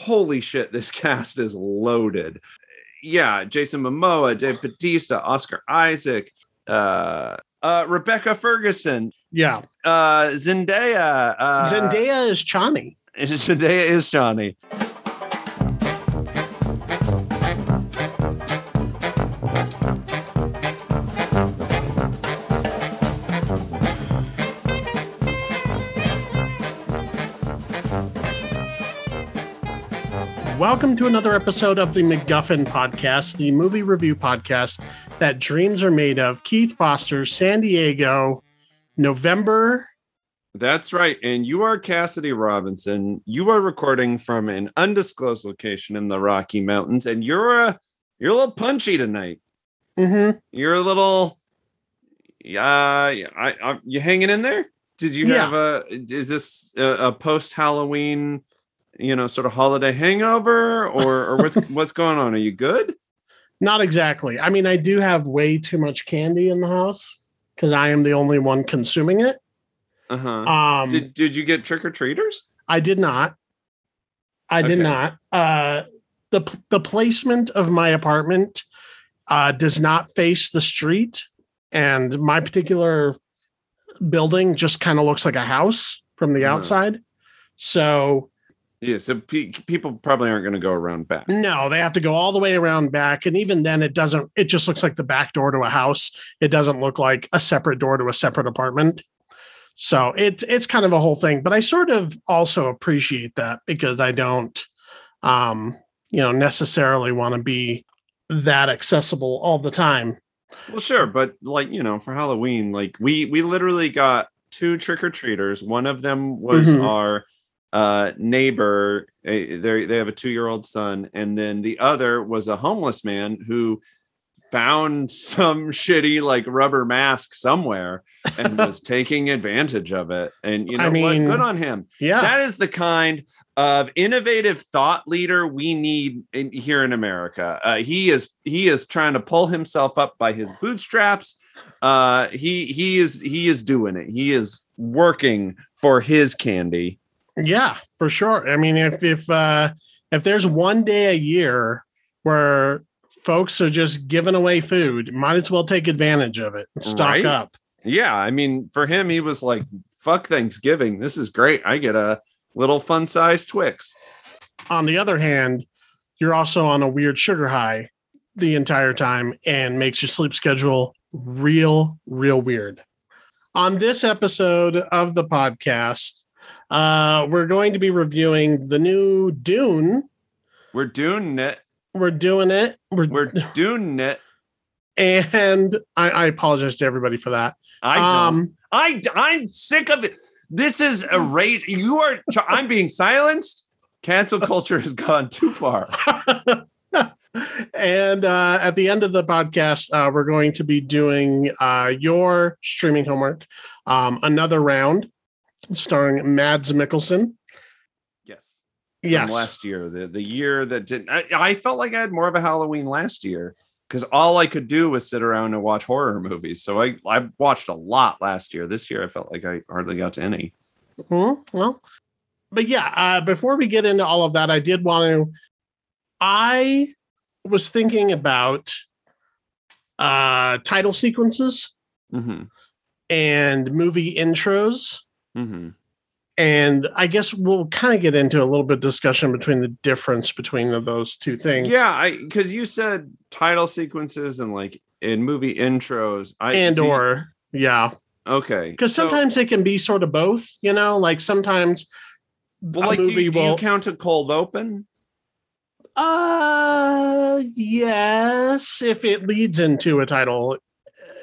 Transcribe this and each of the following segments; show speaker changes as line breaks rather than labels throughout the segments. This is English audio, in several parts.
holy shit, this cast is loaded. Yeah, Jason Momoa, Dave Bautista, Oscar Isaac, uh, uh, Rebecca Ferguson,
Yeah.
uh, Zendaya. Uh,
Zendaya is Chani.
Zendaya is Johnny.
Welcome to another episode of the McGuffin Podcast, the movie review podcast that dreams are made of. Keith Foster, San Diego, November.
That's right. And you are Cassidy Robinson. You are recording from an undisclosed location in the Rocky Mountains, and you're a you're a little punchy tonight.
Mm-hmm.
You're a little, yeah. I, I, you hanging in there? Did you
Yeah.
have a? Is this a, a post Halloween, you know, sort of holiday hangover, or or what's what's going on? Are you good?
Not exactly. I mean, I do have way too much candy in the house because I am the only one consuming it.
Uh huh.
Um,
did Did you get trick or treaters?
I did not. I did
Okay.
not. Uh, the the placement of my apartment uh, does not face the street, and my particular building just kind of looks like a house from the
Mhm.
outside. So
Yeah. So pe- people probably aren't going to go around back.
no, they have to go all the way around back, and even then, it doesn't. It just looks like the back door to a house. It doesn't look like a separate door to a separate apartment. So it it's kind of a whole thing, but I sort of also appreciate that because I don't, um, you know, necessarily want to be that accessible all the time.
Well, sure, but like you know, for Halloween, like we we literally got two trick or treaters. One of them was
Mhm.
our uh neighbor. They they have a two year old son, and then the other was a homeless man who found some shitty like rubber mask somewhere and was taking advantage of it. And you know
I
what? Good on him.
Yeah,
That is the kind of innovative thought leader we need in, here in America. Uh, he is he is trying to pull himself up by his bootstraps. Uh, he he is he is doing it. He is working for his candy.
Yeah, for sure. I mean, if if uh, if there's one day a year where folks are just giving away food, might as well take advantage of it. and Stock
Right?
up.
Yeah, I mean, for him, he was like, "Fuck Thanksgiving. This is great. I get a little fun size Twix."
On the other hand, you're also on a weird sugar high the entire time and makes your sleep schedule real, real weird. On this episode of the podcast, uh, we're going to be reviewing the new Dune.
We're doing it.
We're doing it. We're,
We're doing it.
and I, I apologize to everybody for that.
I don't.
Um,
I I'm sick of it. This is a rate. You are. I'm being silenced. Cancel culture has gone too far.
and uh, at the end of the podcast, uh, we're going to be doing uh, your streaming homework, um, another round starring Mads Mikkelsen.
Yes.
Yes.
Last year, the the year that didn't. I, I felt like I had more of a Halloween last year because all I could do was sit around and watch horror movies. So I I watched a lot last year. This year, I felt like I hardly got to any.
Hmm, well, but yeah, uh, before we get into all of that, I did want to. I was thinking about uh, title sequences
Mm-hmm.
and movie intros.
Mm-hmm.
And I guess we'll kind of get into a little bit of discussion between the difference between the- those two things.
Yeah, I because you said title sequences and like in movie intros. I
and
you-
or yeah,
okay
because
so-
sometimes it can be sort of both. You know, like sometimes
Well, like, do
movie
you, do you
will.
count a cold open?
uh, yes, if it leads into a title,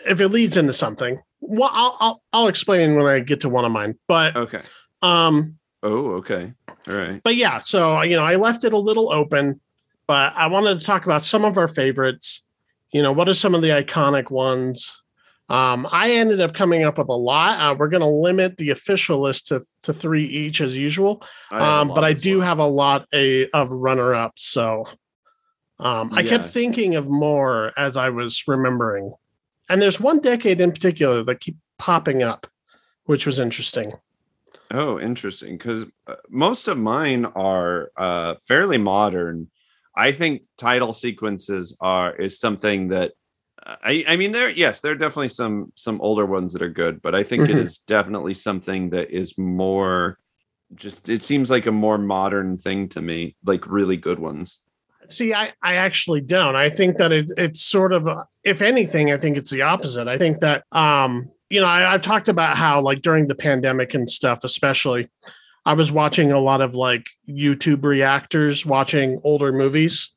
if it leads into something. Well, I'll I'll, I'll explain when I get to one of mine. But
Okay.
um,
Oh, okay. All right.
but yeah, so you know, I left it a little open, but I wanted to talk about some of our favorites. You know, what are some of the iconic ones? Um, I ended up coming up with a lot. Uh, we're going to limit the official list to, to three each as usual.
I
Um, but I do
well.
have a lot a, of runner ups. So um, I kept thinking of more as I was remembering. And there's one decade in particular that keep popping up, which was interesting.
Oh, interesting. Because uh, most of mine are uh, fairly modern. I think title sequences are is something that uh, I, I mean there yes there are definitely some some older ones that are good but i think
Mhm.
it is definitely something that is more just it seems like a more modern thing to me like really good ones
See, I, I actually don't. I think that it, it's sort of, a- if anything, I think it's the opposite. I think that, um, you know, I, I've talked about how, like, during the pandemic and stuff, especially, I was watching a lot of like YouTube reactors watching older movies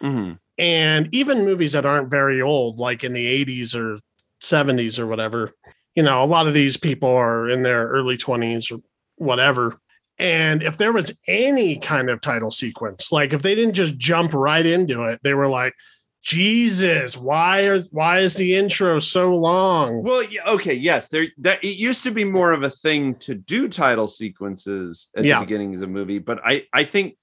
Mhm.
and even movies that aren't very old, like in the 80s or 70s or whatever. You know, a lot of these people are in their early 20s or whatever. And if there was any kind of title sequence, like if they didn't just jump right into it, they were like, Jesus, why are why is the intro so long?
well okay yes there that it used to be more of a thing to do title sequences at
Yeah.
the beginnings of a movie but i i think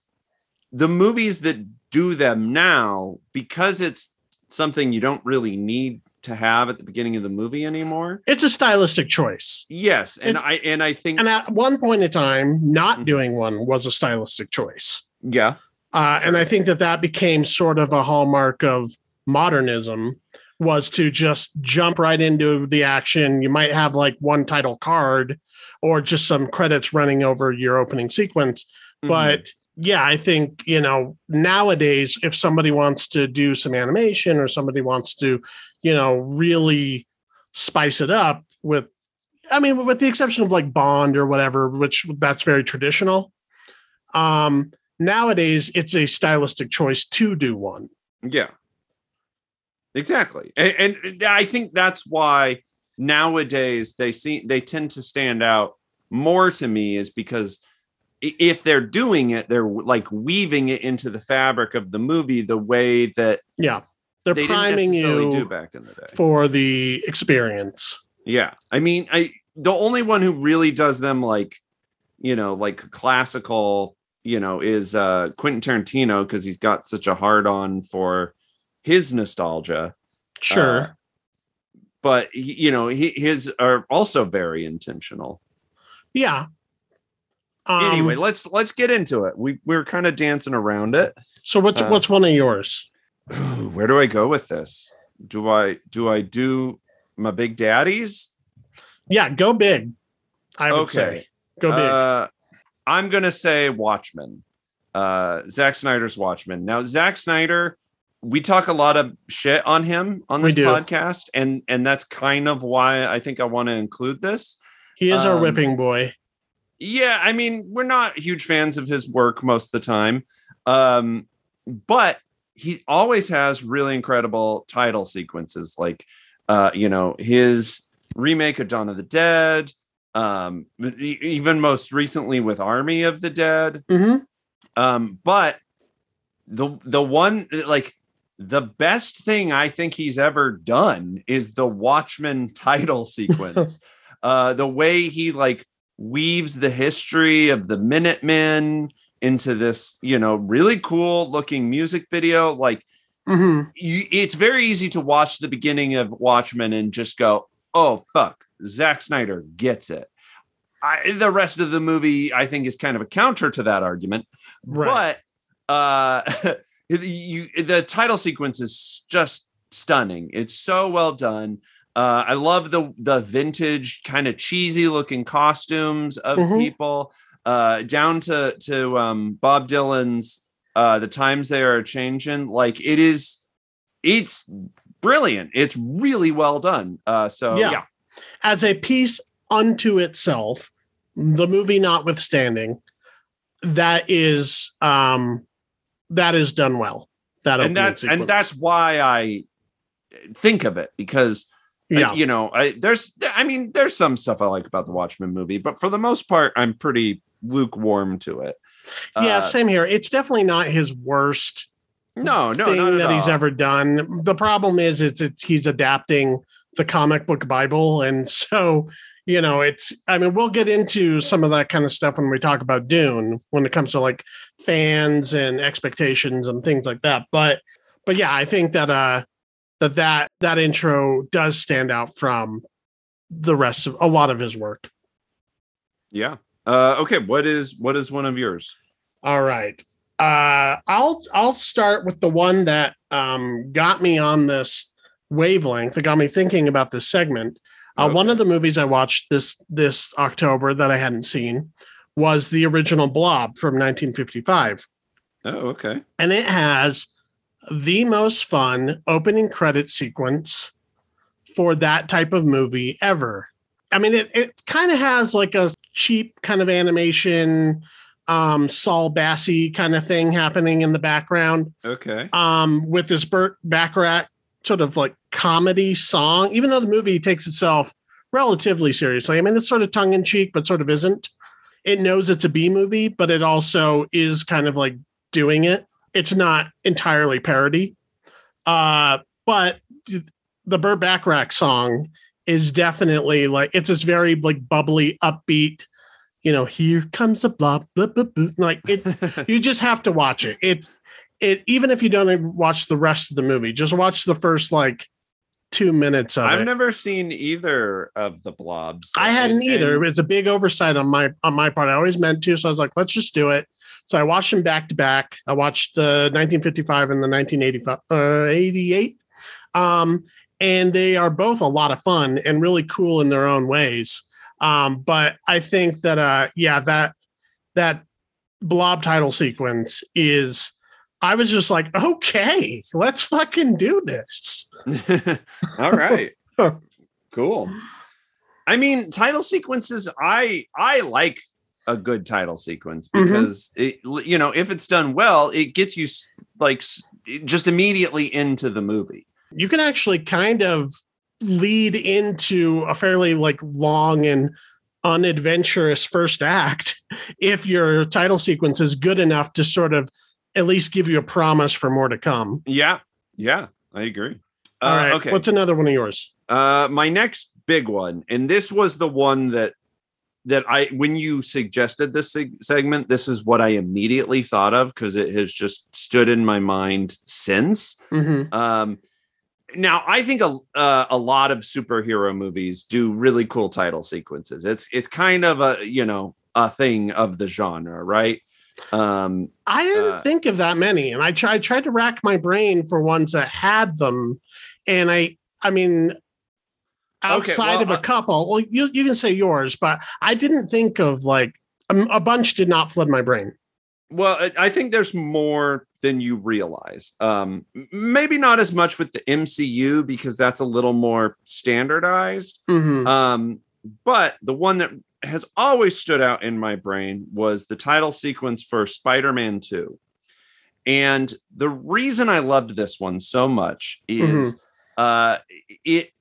the movies that do them now because it's something you don't really need to have at the beginning of the movie anymore
It's a stylistic choice.
yes and
It's-
i and i think
And at one point in time, not
Mhm.
doing one was a stylistic choice.
yeah
Uh, And I think that that became sort of a hallmark of modernism was to just jump right into the action. You might have like one title card or just some credits running over your opening sequence.
Mhm.
But yeah, I think, you know, nowadays, if somebody wants to do some animation or somebody wants to, you know, really spice it up with, I mean, with the exception of like Bond or whatever, which that's very traditional. Um, nowadays, it's a stylistic choice to do one.
Yeah. Exactly. And, and I think that's why nowadays they see they tend to stand out more to me is because if they're doing it, they're like weaving it into the fabric of the movie the way that
Yeah. They're
they
priming
necessarily do
you
back in the day.
for the experience.
Yeah. I mean, I the only one who really does them like, you know, like classical, you know, is uh Quentin Tarantino because he's got such a hard on for his nostalgia.
Sure.
Uh, but you know, he, his are also very intentional.
yeah. Um,
anyway, let's let's get into it. We we're kind of dancing around it.
so what's
uh,
what's one of yours?
Where do I go with this? Do I do I do my big daddies?
Yeah, go big. I would
Okay.
say go big.
Uh, I'm gonna say Watchmen. Uh, Zack Snyder's Watchmen. Now, Zack Snyder, we talk a lot of shit on him on this podcast, and and that's kind of why I think I want to include this.
he is our
um,
whipping boy.
Yeah, I mean, we're not huge fans of his work most of the time. Um, but he always has really incredible title sequences, like uh, you know, his remake of Dawn of the Dead, um, even most recently with Army of the Dead.
Mhm.
Um, but the the one like the best thing I think he's ever done is the Watchmen title sequence. uh, the way he like weaves the history of the Minutemen into this, you know, really cool looking music video. Like
Mhm.
you, it's very easy to watch the beginning of Watchmen and just go, "Oh fuck, Zack Snyder gets it." I, the rest of the movie, I think, is kind of a counter to that argument.
Right.
But uh, you, the title sequence is just stunning. It's so well done. Uh, I love the the vintage kind of cheesy looking costumes of
Mhm.
people, uh, down to to um, Bob Dylan's uh, "The Times They Are Changing." Like it is, it's brilliant. It's really well done. Uh, so
Yeah.
yeah,
As a piece unto itself, the movie notwithstanding, that is um that is done well. That
and
sequence.
and that's why I think of it because I-
yeah.
you know, I there's I mean, there's some stuff I like about the Watchmen movie, but for the most part, I'm pretty lukewarm to it.
yeah,
Uh,
same here. It's definitely not his worst
no, no,
thing
not at
that he's ever done. The problem is it's, it's he's adapting the comic book Bible. And so, you know, it's I mean, we'll get into some of that kind of stuff when we talk about Dune when it comes to like fans and expectations and things like that. But but yeah, I think that uh that that that intro does stand out from the rest of a lot of his work.
Yeah. Uh, okay, what is what is one of yours?
All right. Uh, I'll I'll start with the one that um, got me on this wavelength. That got me thinking about this segment. Uh,
Okay.
One of the movies I watched this this October that I hadn't seen was the original Blob from 1955,
Oh, okay.
and it has the most fun opening credit sequence for that type of movie ever. I mean, it, it kind of has like a cheap kind of animation, um, Saul Bassey kind of thing happening in the background,
Okay.
um, with this Burt Bacharach sort of like comedy song, even though the movie takes itself relatively seriously. I mean, it's sort of tongue in cheek, but sort of isn't. It knows it's a B movie, but it also is kind of like doing it. It's not entirely parody. Uh, but the Burt Bacharach song is definitely like it's this very like bubbly, upbeat. You know, here comes the blah blah blah. blah. Like it, you just have to watch it. It's it even if you don't even watch the rest of the movie, just watch the first like two minutes of
I've
it.
never seen either of the blobs.
I hadn't
And-
either. It's a big oversight on my on my part. I always meant to, so I was like, let's just do it. So I watched them back to back. I watched the 1955 and the 1988. uh, Um, and they are both a lot of fun and really cool in their own ways. Um, but I think that uh yeah, that that blob title sequence is I was just like, okay, let's fucking do this.
All right. cool. I mean, title sequences. I I like a good title sequence
Mhm.
because it, you know if it's done well, it gets you like just immediately into the movie.
you can actually kind of lead into a fairly like long and unadventurous first act if your title sequence is good enough to sort of at least give you a promise for more to come.
Yeah, yeah, I agree.
All
Uh,
right.
Okay.
What's another one of yours?
Uh, my next big one, and this was the one that that I when you suggested this seg- segment, this is what I immediately thought of because it has just stood in my mind since.
Mhm.
Um, now I think a uh, a lot of superhero movies do really cool title sequences. It's it's kind of a you know a thing of the genre, right? Um,
I didn't
Uh,
think of that many, and I tried tried to rack my brain for ones that had them, and I I mean. Outside
well,
of a
uh,
couple, well, you you can say yours, but I didn't think of like a, bunch. Did not flood my brain.
Well, I- think there's more than you realize. Um, maybe not as much with the MCU because that's a little more standardized.
Mhm.
Um, but the one that has always stood out in my brain was the title sequence for Spider-Man 2. And the reason I loved this one so much is uh, it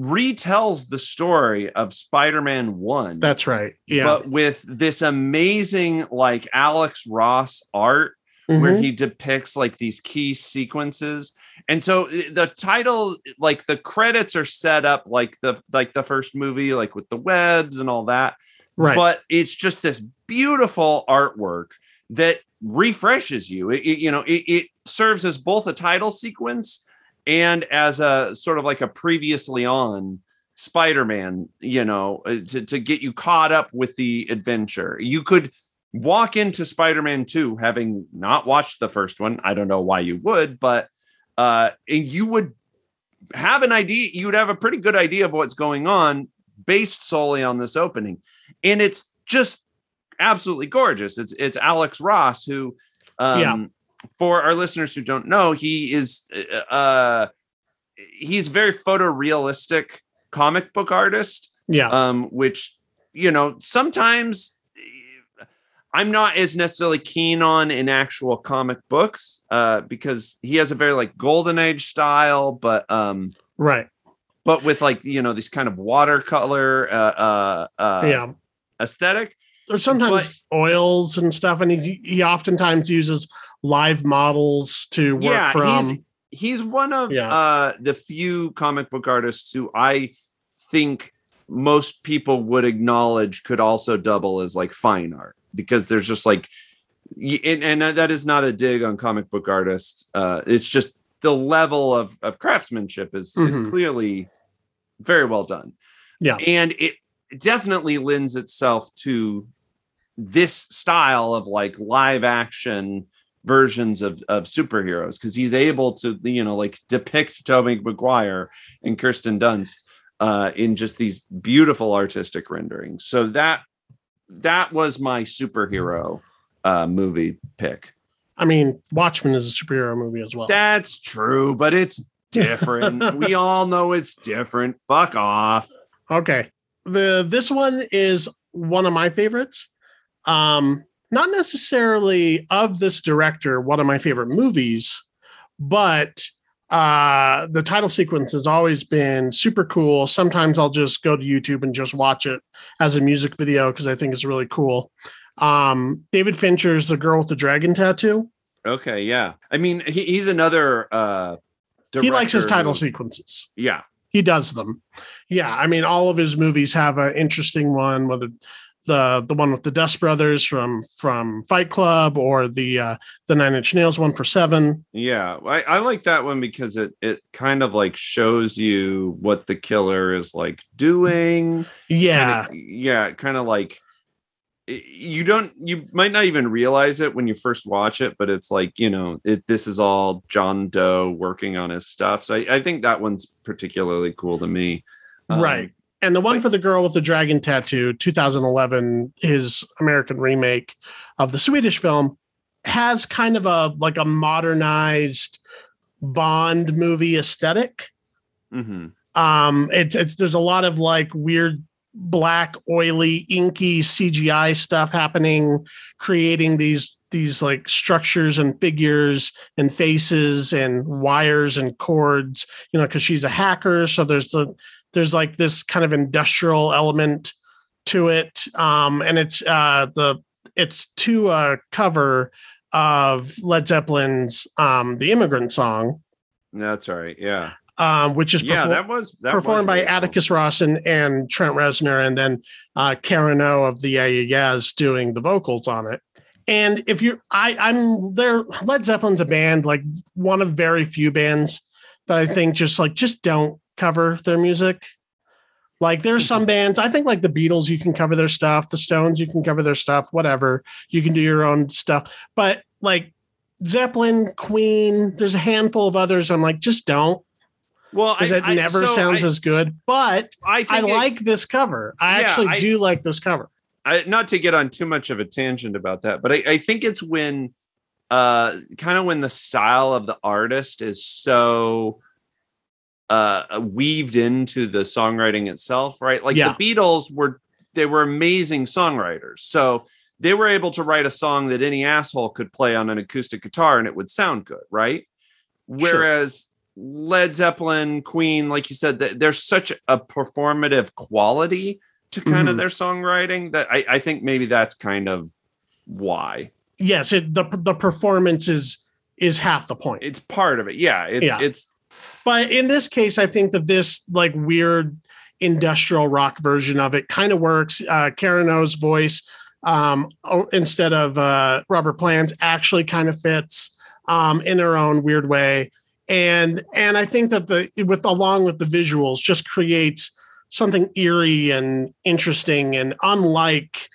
retells the story of Spider-Man 1
That's right. Yeah.
but with this amazing like Alex Ross art where
Mhm.
he depicts like these key sequences. And so the title like the credits are set up like the like the first movie like with the webs and all that.
right.
But it's just this beautiful artwork that refreshes you. It, it- you know, it, it serves as both a title sequence and as a sort of like a previously on Spider-Man, you know, uh, to, to get you caught up with the adventure. You could walk into Spider-Man 2 having not watched the first one. I don't know why you would, but uh and you would have an idea, you would have a pretty good idea of what's going on based solely on this opening. And it's just absolutely gorgeous. It's it's Alex Ross who um
Yeah.
For our listeners who don't know, he is uh he's a very photorealistic comic book artist
yeah.
um which you know sometimes i'm not as necessarily keen on in actual comic books uh because he has a very like golden age style but um
right.
but with like you know these kind of watercolor uh uh, uh
yeah.
aesthetic
Or sometimes oils and stuff, and he he oftentimes uses live models to work
Yeah,
from.
he's- he's one of
Yeah.
uh the few comic book artists who I think most people would acknowledge could also double as like fine art because there's just like and, and that is not a dig on comic book artists uh it's just the level of of craftsmanship is
Mhm.
is clearly very well done
Yeah.
and it definitely lends itself to this style of like live action versions of, of superheroes because he's able to you know like depict Tobey Maguire and Kirsten Dunst uh, in just these beautiful artistic renderings. So that that was my superhero uh, movie pick.
I mean, Watchmen is a superhero movie as well.
That's true, but it's different. we all know it's different. Fuck off.
Okay. The this one is one of my favorites. Um, not necessarily of this director, one of my favorite movies, but uh the title sequence has always been super cool. Sometimes i'll just go to youtube and just watch it as a music video because i think it's really cool. Um david fincher's the girl with the dragon tattoo.
Okay, yeah. I mean, he, he's another uh
he likes his title sequences.
Yeah.
he does them. Yeah i mean all of his movies have an interesting one whether the the one with the dust brothers from from fight club or the uh the nine inch nails one for seven
Yeah, I, I like that one because it it kind of like shows you what the killer is like doing.
yeah
it- yeah, kind of like you don't you might not even realize it when you first watch it, but it's like you know it, this is all John Doe working on his stuff. So I, I think that one's particularly cool to me. Um,
right and the one for the girl with the dragon tattoo 2011 his american remake of the swedish film has kind of a like a modernized bond movie aesthetic
mhm.
um it, it's there's a lot of like weird black oily inky cgi stuff happening creating these these like structures and figures and faces and wires and cords you know because she's a hacker so there's the there's like this kind of industrial element to it um and it's uh the it's to a cover of led zeppelin's um the immigrant song
That's right. Yeah.
um which is
Yeah,
perfor-
that was that was
performed by
really cool.
Atticus Ross and, and Trent Reznor, and then uh, Karen O of the Yeah Yeahs doing the vocals on it. And if you, I, I'm there. Led Zeppelin's a band, like one of very few bands that I think just like just don't cover their music. Like there's some mm-hmm. bands, I think like the Beatles, you can cover their stuff. The Stones, you can cover their stuff. Whatever, you can do your own stuff. But like Zeppelin, Queen, there's a handful of others. I'm like, just don't
Well,
because it
I-
never
so
sounds
I,
as good. But
I, think
I
it-
like this cover. I
Yeah,
actually
I-
do like this cover.
I, not to get on too much of a tangent about that, but I, I think it's when uh kind of when the style of the artist is so uh weaved into the songwriting itself, right? Like
Yeah.
the Beatles were they were amazing songwriters. So they were able to write a song that any asshole could play on an acoustic guitar and it would sound good, right? Whereas Led Zeppelin, Queen, like you said, th- there's such a performative quality to kind of
Mhm.
their songwriting that I, I think maybe that's kind of why
Yes, it, the the performance is is half the point.
it's part of it. Yeah, it's
Yeah.
it's
But in this case, I think that this like weird industrial rock version of it kind of works. Uh, Karen O's voice um, instead of uh, Robert Plant actually kind of fits um, in her own weird way, and and I think that the with along with the visuals just creates something eerie and interesting and unlike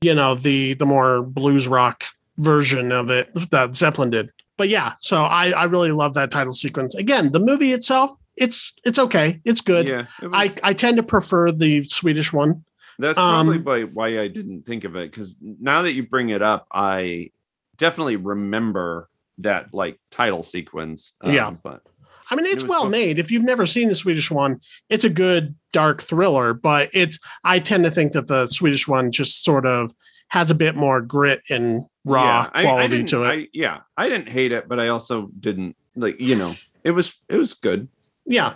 you know the the more blues rock version of it that Zeppelin did but yeah, so I I really love that title sequence. Again, the movie itself, it's it's okay, it's good.
yeah. it
I
was-
I tend to prefer the Swedish one.
that's probably
um,
why why I didn't think of it because now that you bring it up, I definitely remember that like title sequence. um,
Yeah.
but
I mean, it's
was
well
both-
made. If you've never seen the Swedish one, it's a good dark thriller. But it's I tend to think that the Swedish one just sort of has a bit more grit and raw
yeah, I- I
quality to it.
I, yeah, I didn't hate it, but I also didn't like you know it was it was good.
yeah,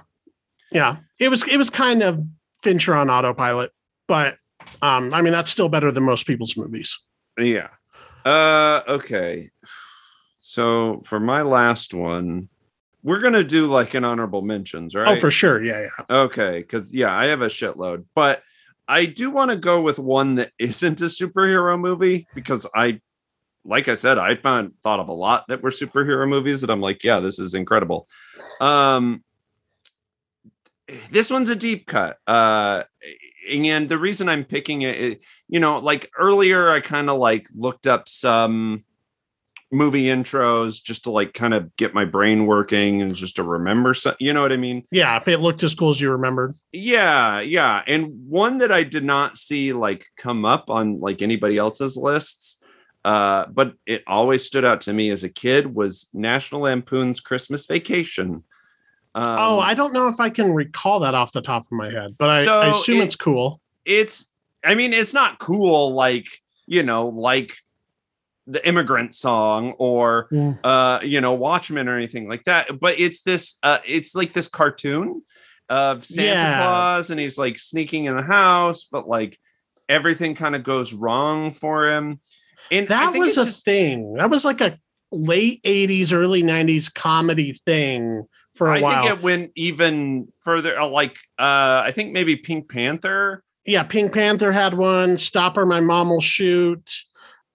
yeah. It was it was kind of Fincher on autopilot, but um, I mean that's still better than most people's movies.
Yeah. Uh okay. So for my last one, we're gonna do like an honorable mentions, right?
Oh, for sure. Yeah, yeah.
okay, because yeah, I have a shitload, but I do want to go with one that isn't a superhero movie because I like I said, I found thought of a lot that were superhero movies that I'm like, yeah, this is incredible. Um this one's a deep cut. Uh, and the reason I'm picking it, it you know, like earlier, I kind of like looked up some movie intros just to like kind of get my brain working and just to remember so, you know what i mean
Yeah, if it looked as cool as you remembered.
yeah yeah and one that i did not see like come up on like anybody else's lists uh but it always stood out to me as a kid was national lampoon's christmas vacation um,
oh, I don't know if I can recall that off the top of my head, but I,
So
I assume
it-
it's cool.
it's i mean it's not cool like you know like the immigrant song or
Mm.
uh you know watchmen or anything like that but it's this uh it's like this cartoon of santa
Yeah.
claus and he's like sneaking in the house but like everything kind of goes wrong for him and I
That
think
was a
just-
thing. That was like a late 80s, early 90s comedy thing for a
I
while.
I think it went even further uh, like uh i think maybe pink panther
yeah, Pink Panther had one. Stop or my mom will shoot.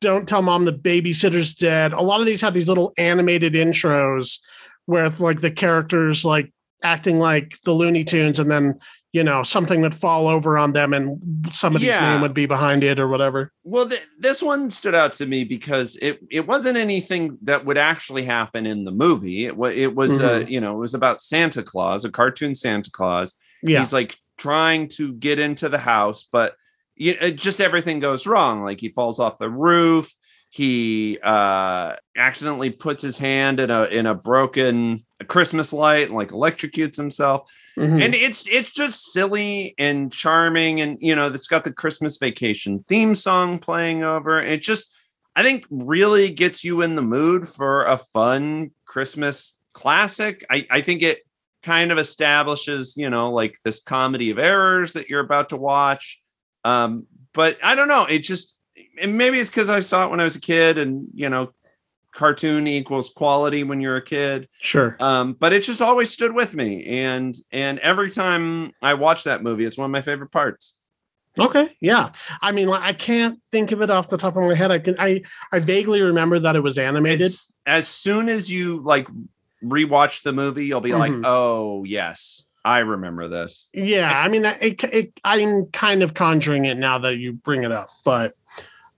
Don't tell mom the babysitter's dead. A lot of these have these little animated intros with like the characters like acting like the Looney Tunes, and then you know something would fall over on them, and somebody's
Yeah.
name would be behind it or whatever.
Well, th- this one stood out to me because it it wasn't anything that would actually happen in the movie. It was it was uh, you know it was about Santa Claus, a cartoon Santa Claus.
Yeah,
He's like trying to get into the house, but it just everything goes wrong. Like he falls off the roof. He uh, accidentally puts his hand in a in a broken Christmas light and like electrocutes himself
Mhm.
and it's it's just silly and charming and you know it's got the christmas vacation theme song playing over it just i think really gets you in the mood for a fun christmas classic i i think it kind of establishes you know like this comedy of errors that you're about to watch um but i don't know it just and maybe it's because i saw it when i was a kid and you know cartoon equals quality when you're a kid
sure.
um but it just always stood with me and and every time i watch that movie it's one of my favorite parts
Okay, yeah. I mean, I can't think of it off the top of my head. I can. I I vaguely remember that it was animated.
It's- as soon as you like rewatch the movie you'll be like
Mhm.
oh yes i remember this
Yeah, I mean, it, it, I'm kind of conjuring it now that you bring it up, but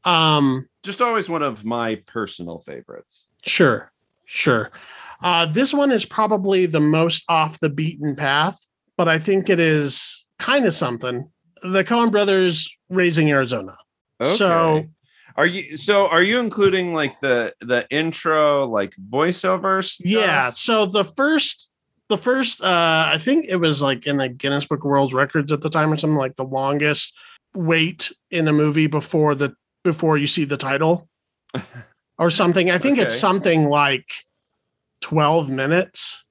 um,
just always one of my personal favorites
sure, sure. Uh, this one is probably the most off the beaten path, but I think it is kind of something. The Coen Brothers raising Arizona. So-
are you so are you including like the the intro like voiceovers?
Yeah. So the first, the first, uh, I think it was like in the Guinness Book of World Records at the time or something like the longest wait in a movie before the before you see the title or something. I think it's something like twelve minutes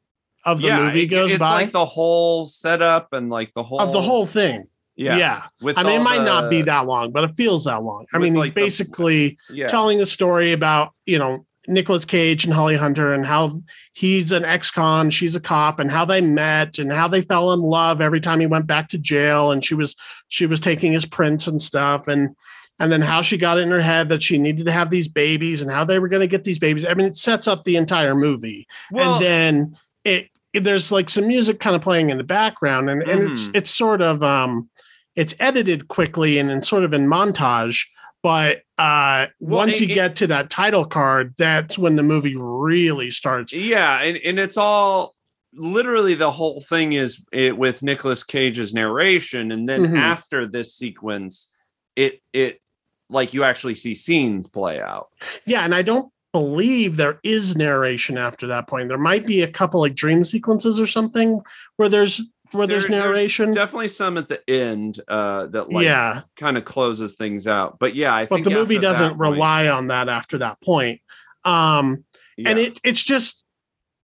of the movie
it-
goes
it's
by
like the whole setup and like the whole
of the whole thing.
yeah,
Yeah.
with
I mean, it might not be that long, but it feels that long. I mean,
like, the-
basically
yeah
telling a story about you know Nicolas Cage and Holly Hunter and how he's an ex-con, she's a cop, and how they met and how they fell in love every time he went back to jail, and she was she was taking his prints and stuff, and and then how she got it in her head that she needed to have these babies and how they were going to get these babies. I mean, it sets up the entire movie,
well
and then it there's like some music kind of playing in the background, and, and it's
Mhm.
it's sort of um it's edited quickly and then sort of in montage but uh
Well,
once
it-
you
it-
get to that title card that's when the movie really starts.
Yeah and, and it's all literally the whole thing is it with Nicolas Cage's narration and then
Mhm.
after this sequence it it like you actually see scenes play out.
Yeah and i don't believe there is narration after that point. There might be a couple like dream sequences or something where there's where there's
There-
narration.
definitely some at the end uh that like
yeah.
kind of closes things out. But yeah I
but
think
the movie doesn't
point-
rely on that after that point. Um and it it's just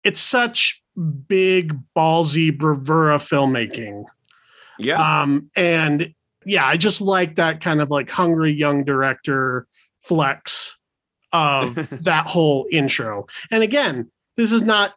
it's such big ballsy bravura filmmaking.
Yeah.
Um and yeah i just like that kind of like hungry young director flex of that whole intro. And again this is not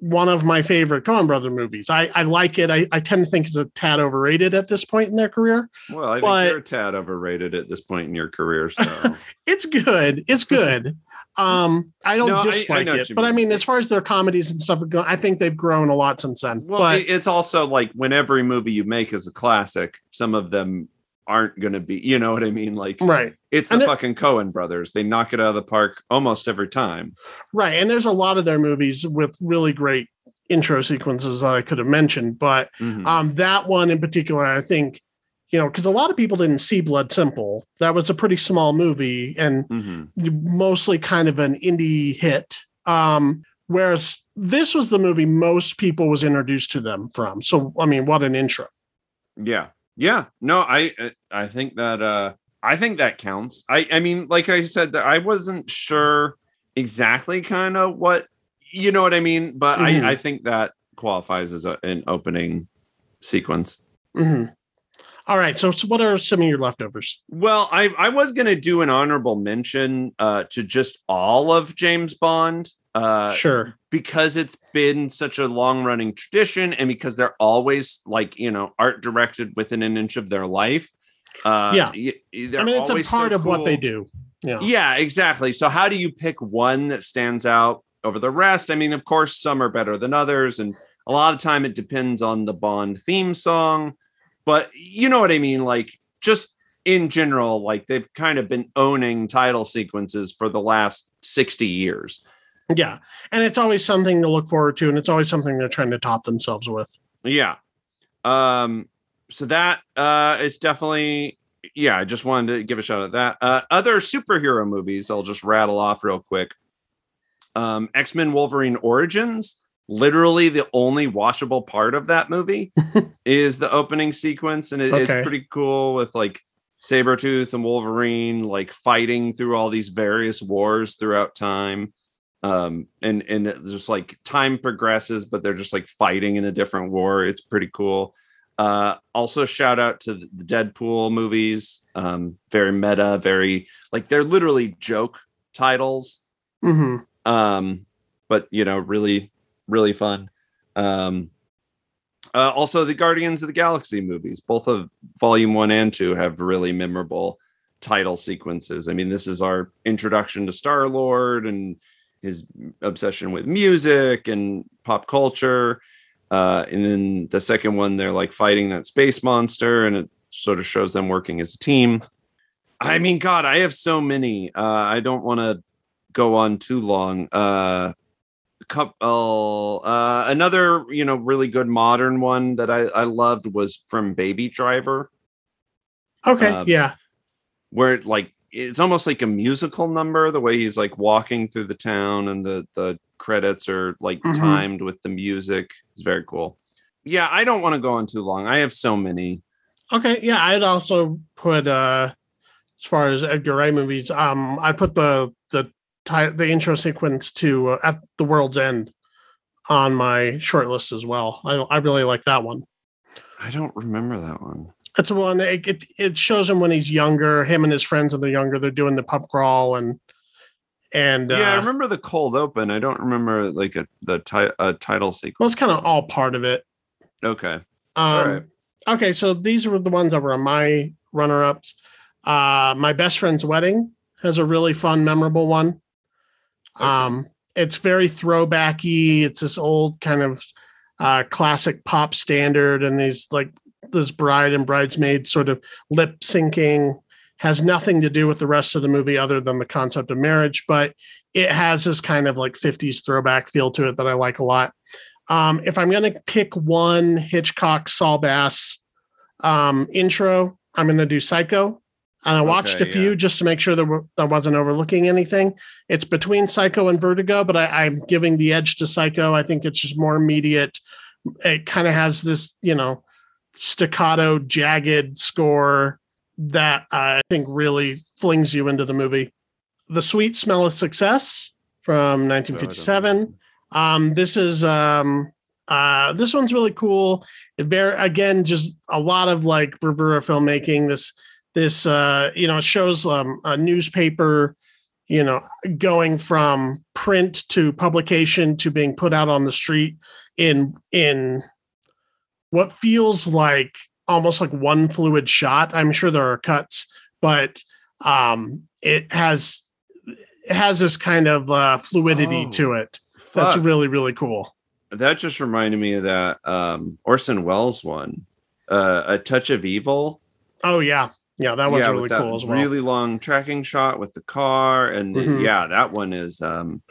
one of my favorite Coen Brother movies. I, I like it. I, I tend to think it's a tad overrated at this point in their career.
Well, I
But-
think you're a tad overrated at this point in your career. So
It's good. It's good. um, I don't
No, I- I
dislike it, but I
mean.
mean, as far as their comedies and stuff, I think they've grown a lot since then.
well,
but
it's also like when every movie you make is a classic, some of them aren't going to be. You know what I mean? Like
right,
it's the
And it-
fucking Coen brothers. They knock it out of the park almost every time.
right, and there's a lot of their movies with really great intro sequences that I could have mentioned, but
Mhm.
um, that one in particular, I think. You know, because a lot of people didn't see Blood Simple. That was a pretty small movie, and
Mhm.
mostly kind of an indie hit. Um, whereas this was the movie most people was introduced to them from. So I mean, what an intro.
Yeah. Yeah. No, I uh, I think that uh I think that counts. I I mean, like I said, that I wasn't sure exactly kind of what you know what I mean, but
Mhm.
I I think that qualifies as a, an opening sequence.
Mhm. All right. So, so what are some of your leftovers?
Well, I I was gonna do an honorable mention uh to just all of James Bond. Uh
sure.
Because it's been such a long running tradition and because they're always like you know art directed within an inch of their life uh
Yeah. I mean, it's a
always so
part of what they do. Yeah.
yeah exactly so how do you pick one that stands out over the rest i mean of course some are better than others and a lot of time it depends on the bond theme song but you know what i mean like just in general like they've kind of been owning title sequences for the last 60 years
Yeah. And it's always something to look forward to. And it's always something they're trying to top themselves with.
Yeah. Um, so that uh is definitely yeah, I just wanted to give a shout at that. Uh other superhero movies, I'll just rattle off real quick. Um, X-Men Wolverine Origins, literally the only watchable part of that movie is the opening sequence, and it-
Okay.
it's pretty cool with like Sabretooth and Wolverine like fighting through all these various wars throughout time um and and just like time progresses but they're just like fighting in a different war. It's pretty cool. Uh also shout out to the deadpool movies. Um very meta very like they're literally joke titles.
Hmm
um but you know really really fun. Um uh, also the guardians of the galaxy movies. Both of volume one and two have really memorable title sequences. I mean this is our introduction to star lord and his obsession with music and pop culture uh and then the second one they're like fighting that space monster and it sort of shows them working as a team i mean god i have so many uh i don't want to go on too long. Uh, couple, uh, another you know really good modern one that I I loved was from Baby Driver,
Okay.
Um,
yeah.
where it like it's almost like a musical number. The way he's like walking through the town and the the credits are like
Mhm.
timed with the music. It's very cool. Yeah, I don't want to go on too long. I have so many.
Okay. Yeah. I'd also put, uh, as far as Edgar Wright movies, um, I put the, the, the intro sequence to uh, At the World's End on my short list as well. I, I really like that one.
I don't remember that one.
It's the one it, it it shows him when he's younger. Him and his friends when they're younger, they're doing the pub crawl and and
yeah, I
uh,
remember the cold open. I don't remember like a the ti- a title sequence.
well, it's kind of all part of it.
Okay.
Um,
All right.
Okay, so these were the ones that were my runner ups. Uh, my best friend's wedding has a really fun, memorable one.
Okay.
Um, it's very throwbacky. It's this old kind of uh, classic pop standard, and these like this bride and bridesmaid sort of lip syncing has nothing to do with the rest of the movie other than the concept of marriage, but it has this kind of like 50s throwback feel to it that I like a lot. Um, if I'm going to pick one Hitchcock Saul Bass um, intro, I'm going to do Psycho. And I watched
Okay,
a few
yeah.
just to make sure that I wasn't overlooking anything. It's between Psycho and Vertigo, but I, I'm giving the edge to Psycho. I think it's just more immediate. It kind of has this, you know, staccato, jagged score that I think really flings you into the movie. The Sweet Smell of Success from 1957. Um, this is um, uh, this one's really cool. It very again just a lot of like bravura filmmaking. This this uh, you know shows um, a newspaper you know, going from print to publication to being put out on the street in in what feels like almost like one fluid shot. I'm sure there are cuts, but um, it has it has this kind of uh, fluidity
Oh,
to it. That's really really cool.
that just reminded me of that um Orson Welles one. Uh A Touch of Evil.
Oh yeah, yeah, that one's
yeah,
really
that
cool as well.
Really long tracking shot with the car, and the-
Mhm.
yeah, that one is um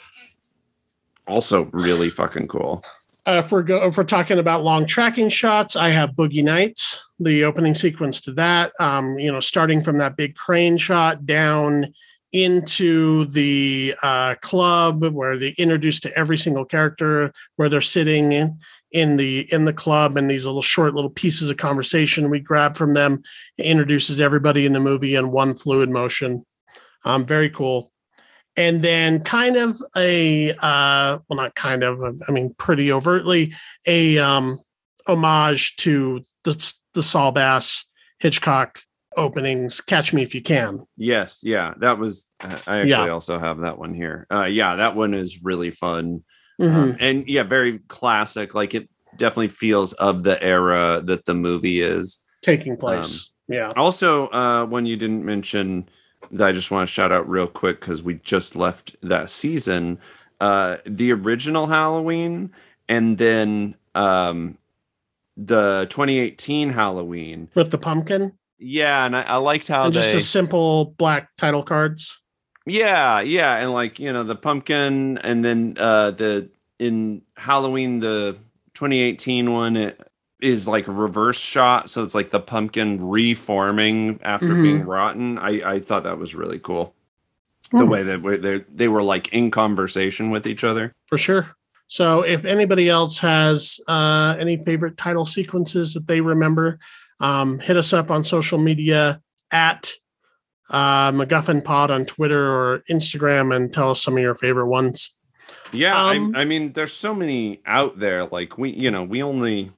also really fucking cool.
Uh, if we're go, if we're talking about long tracking shots, I have Boogie Nights, the opening sequence to that. Um, you know, starting from that big crane shot down into the uh, club where they introduced to every single character, where they're sitting in in the in the club, and these little short little pieces of conversation we grab from them it introduces everybody in the movie in one fluid motion. Um, very cool and then kind of a uh well not kind of i mean pretty overtly a um homage to the the saul bass hitchcock openings catch me if you can
Yes, yeah, that was. I actually
Yeah.
also have that one here. Uh, yeah, that one is really fun,
Mhm.
um, and yeah, very classic. Like it definitely feels of the era that the movie is.
taking place yeah
Also, uh, one you didn't mention that I just want to shout out real quick because we just left that season. Uh, the original Halloween, and then um, the 2018 Halloween.
with the pumpkin
Yeah, and I, I liked how
and
they.
just a simple black title cards
Yeah, yeah, and like you know the pumpkin, and then uh the in Halloween the 2018 one it is like a reverse shot, so it's like the pumpkin reforming after
Mhm.
being rotten. I I thought that was really cool. The
Hmm.
way that they they were like in conversation with each other.
for sure so if anybody else has uh any favorite title sequences that they remember um hit us up on social media at uh MacGuffin Pod on Twitter or Instagram and tell us some of your favorite ones.
Yeah,
Um,
I, I mean, there's so many out there. Like we, you know, we only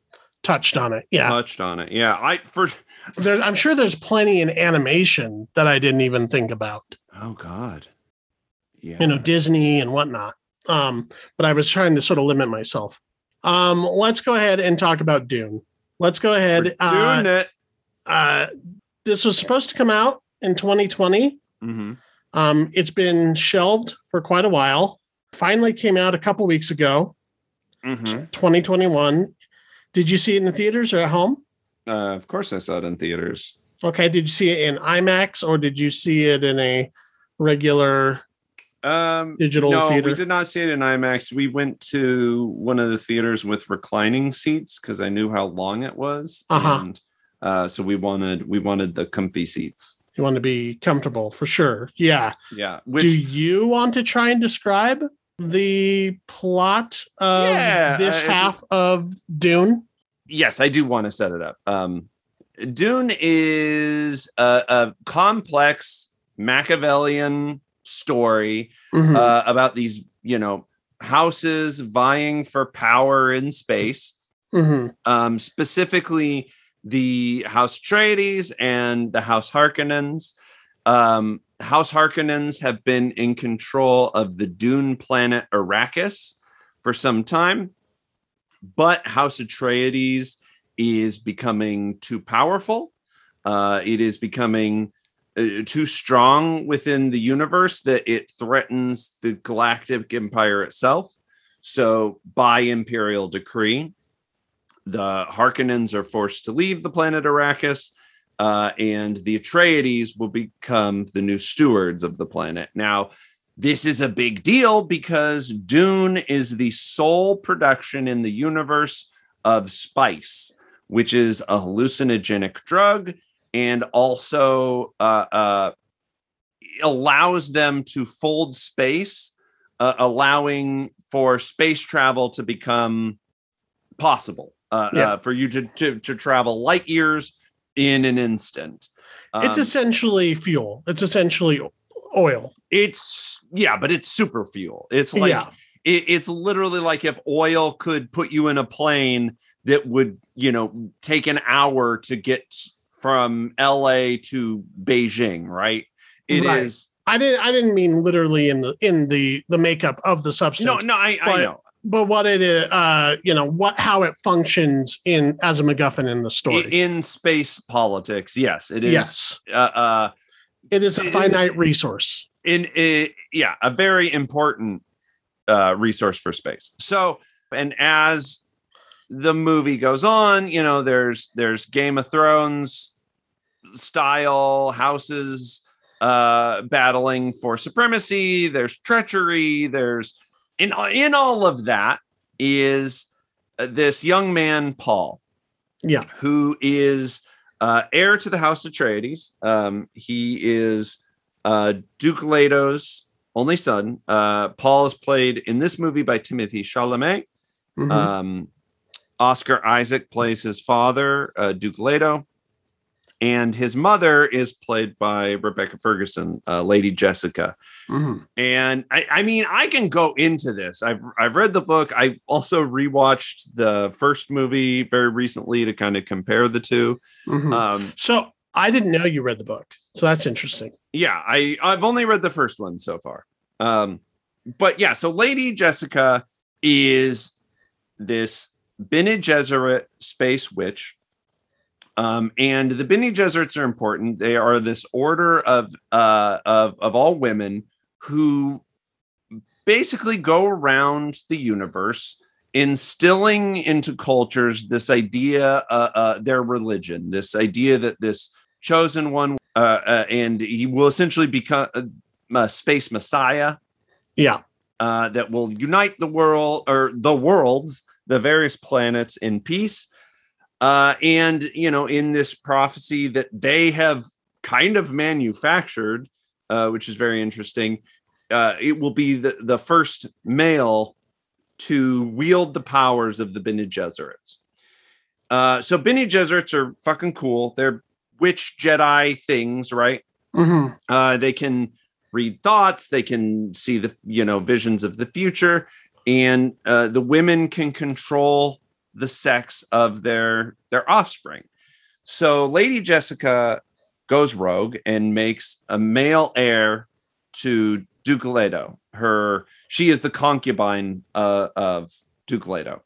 Touched on it. Yeah.
touched on it. Yeah, I for
There's I'm sure there's plenty in animation that I didn't even think about.
oh god, yeah,
You know, Disney and whatnot. Um, but I was trying to sort of limit myself. Um, let's go ahead and talk about Dune. Let's go ahead. Uh,
doing it.
uh, this was supposed to come out in 2020.
hmm
Um, it's been shelved for quite a while. Finally came out a couple weeks ago,
hmm
2021. Did you see it in the theaters or at home?
Uh, of course, I saw it in theaters.
Okay. Did you see it in IMAX or did you see it in a regular
Um,
digital
no,
theater?
we did not see it in IMAX. We went to one of the theaters with reclining seats because I knew how long it was,
Uh-huh.
and uh, so we wanted we wanted the comfy seats.
You want to be comfortable for sure. Yeah.
Yeah, which
Do you want to try and describe the plot of
Yeah,
this
uh,
half of Dune?
yes, I do want to set it up. Um, Dune is a, a complex Machiavellian story
Mhm.
uh, about these, you know, houses vying for power in space.
Mhm.
um, specifically the House Atreides and the House Harkonnens. Um, House Harkonnens have been in control of the Dune planet Arrakis for some time, but House Atreides is becoming too powerful. Uh, it is becoming uh, too strong within the universe that it threatens the galactic empire itself. So, by imperial decree, the Harkonnens are forced to leave the planet Arrakis, uh, and the Atreides will become the new stewards of the planet. Now, this is a big deal because Dune is the sole production in the universe of spice, which is a hallucinogenic drug and also uh, uh, allows them to fold space, uh, allowing for space travel to become possible uh,
Yeah.
uh, for you to, to to travel light years in an instant.
it's
Um,
essentially fuel. It's essentially oil.
it's yeah, but it's super fuel. It's like
yeah.
it, it's literally like if oil could put you in a plane that would you know take an hour to get from LA to Beijing, right? It is.
Right. I didn't I didn't mean literally in the in the the makeup of the substance.
No, no, I, I know.
But what it is, uh, you know, what how it functions in as a MacGuffin in the story.
In space politics, yes, it is.
yes,
Uh, uh,
it is a
it-
finite resource.
in a, yeah, a very important uh, resource for space. So, and as the movie goes on, you know, there's there's Game of Thrones style houses uh battling for supremacy there's treachery there's in in all of that is uh, this young man paul.
Yeah.
who is uh heir to the house of atreides um he is uh duke leto's only son. Uh paul is played in this movie by timothée chalamet.
Mhm.
um, Oscar Isaac plays his father, uh, Duke Leto, and his mother is played by Rebecca Ferguson, uh, Lady Jessica.
Mhm.
And I, I mean, I can go into this. I've I've read the book. I also rewatched the first movie very recently to kind of compare the two.
Mhm.
Um,
so I didn't know you read the book, so that's interesting.
yeah, I I've only read the first one so far. Um, but yeah, so Lady Jessica is this Bene Gesserit space witch. Um, and the Bene Gesserits are important. They are this order of uh of of all women who basically go around the universe instilling into cultures this idea uh, uh their religion this idea that this chosen one uh, uh and he will essentially become a, a space messiah
Yeah,
uh, that will unite the world or the worlds, the various planets in peace. Uh, and, you know, in this prophecy that they have kind of manufactured, uh, which is very interesting, uh, it will be the, the first male to wield the powers of the Bene Gesserits. Uh, so Bene Gesserits are fucking cool. They're witch Jedi things, right?
Mhm.
uh, they can read thoughts they can see the you know visions of the future and uh, the women can control the sex of their their offspring. So lady jessica goes rogue and makes a male heir to duke leto. Her she is the concubine uh, of duke leto.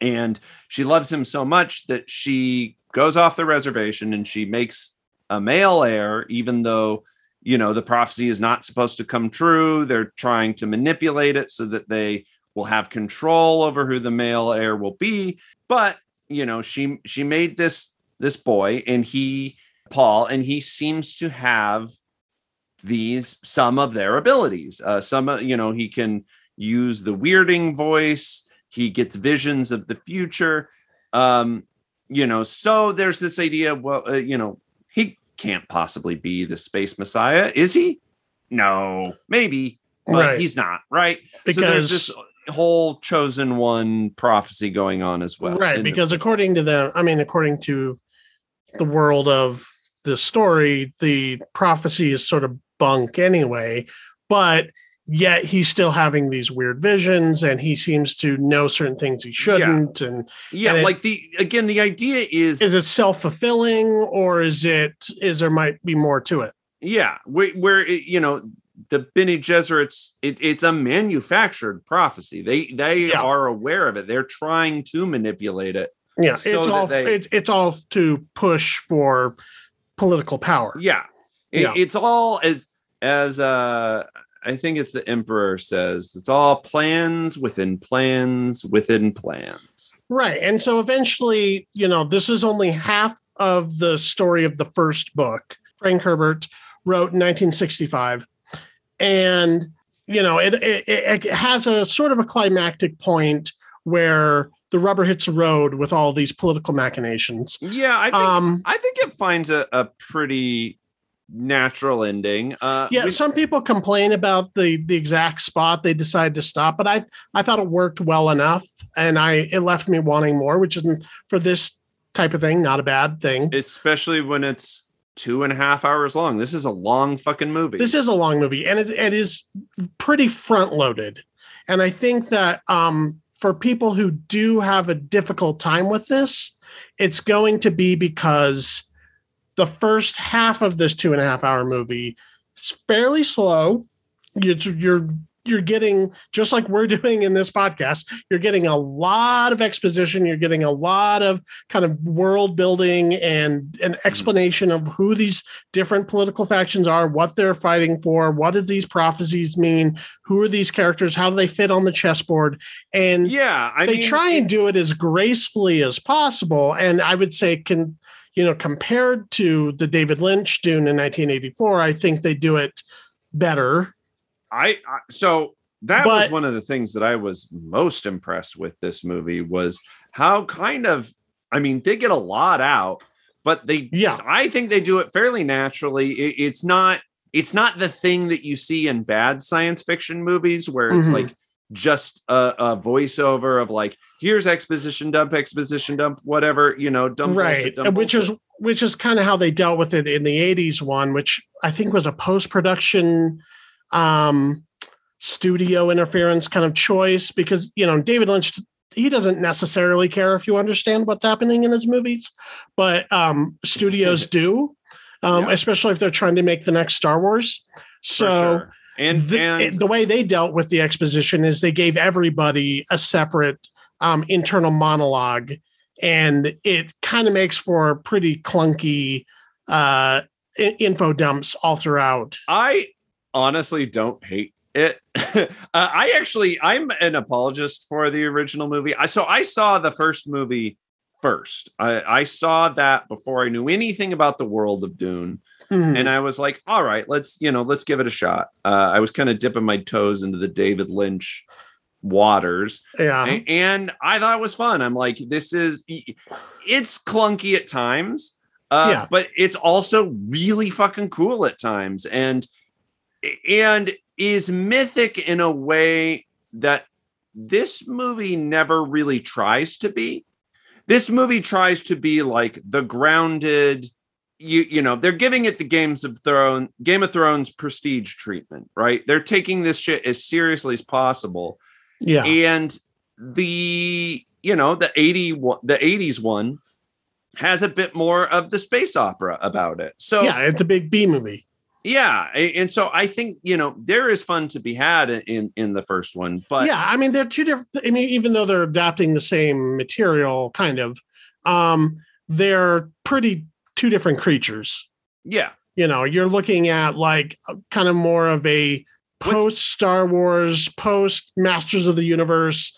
And she loves him so much that she goes off the reservation and she makes a male heir even though you know the prophecy is not supposed to come true. They're trying to manipulate it so that they will have control over who the male heir will be but you know she she made this this boy and he paul and he seems to have these some of their abilities uh some uh, you know he can use the weirding voice he gets visions of the future um you know so there's this idea well uh, you know he can't possibly be the space messiah is he no maybe but
Right.
he's not right so there's
because
this whole chosen one prophecy going on as well
right
in the-
because according to them, I mean, according to the world of the story, the prophecy is sort of bunk anyway, but yet he's still having these weird visions and he seems to know certain things he shouldn't and
yeah
and it-
like the again the idea is
is it self-fulfilling or is it is there might be more to it?
Yeah where, where it, you know the Bene Gesserits, it, it's a manufactured prophecy. They they
Yeah.
are aware of it. They're trying to manipulate it.
yeah
So
it's all
they-
it's, it's all to push for political power
Yeah, It-
Yeah.
it's all as as uh I think it's the Emperor says. It's all plans within plans within plans.
Right. And so eventually, you know, this is only half of the story of the first book. Frank Herbert wrote in 1965. And, you know, it, it, it has a sort of a climactic point where the rubber hits the road with all these political machinations.
Yeah, I think
Um,
I think it finds a, a pretty natural ending. Uh
yeah,
we-
some people complain about the the exact spot they decided to stop, but I I thought it worked well enough, and I it left me wanting more, which isn't for this type of thing not a bad thing.
especially when it's two and a half hours long. This is a long fucking movie.
This is a long movie, and it, it is pretty front loaded, and I think that um, for people who do have a difficult time with this, it's going to be because the first half of this two and a half hour movie is fairly slow. You're, you're you're getting just like we're doing in this podcast you're getting a lot of exposition you're getting a lot of kind of world building and an hmm. explanation of who these different political factions are what they're fighting for what did these prophecies mean who are these characters how do they fit on the chessboard and
yeah
I they mean, try and do it as gracefully as possible and i would say can you know compared to the david lynch dune in 1984 i think they do it better
I, I so that but, was one of the things that I was most impressed with this movie was how kind of I mean they get a lot out, but they yeah I think they do it fairly naturally. It, it's not it's not the thing that you see in bad science fiction movies where it's mm-hmm. like just a, a, voiceover of like here's exposition dump exposition dump whatever you know dump
right bullshit, dump which bullshit. is which is kind of how they dealt with it in the 80s one which i think was a post-production um, studio interference kind of choice because you know David Lynch he doesn't necessarily care if you understand what's happening in his movies, but um, studios do, um, yeah. especially if they're trying to make the next Star Wars. So. Sure.
And
the,
and
the way they dealt with the exposition is they gave everybody a separate um, internal monologue, and it kind of makes for pretty clunky uh, info dumps all throughout.
I honestly don't hate it. uh, I actually, I'm an apologist for the original movie. I so I saw the first movie first. I, I saw that before I knew anything about the world of Dune. Mm. And I was like, all right, let's, you know, let's give it a shot. Uh, I was kind of dipping my toes into the David Lynch waters.
Yeah.
And, and I thought it was fun. I'm like, this is, it's clunky at times. Uh, yeah. but it's also really fucking cool at times. And and is mythic in a way that this movie never really tries to be. This movie tries to be like the grounded, you you know, they're giving it the Games of Thrones, Game of Thrones prestige treatment, right? They're taking this shit as seriously as possible.
Yeah.
And the, you know, the 80 the 80s one has a bit more of the space opera about it. So
Yeah, it's a big B movie
yeah and so i think you know there is fun to be had in in the first one but
yeah i mean they're two different i mean even though they're adapting the same material kind of um they're pretty two different creatures
yeah
you know you're looking at like kind of more of a post star wars post masters of the universe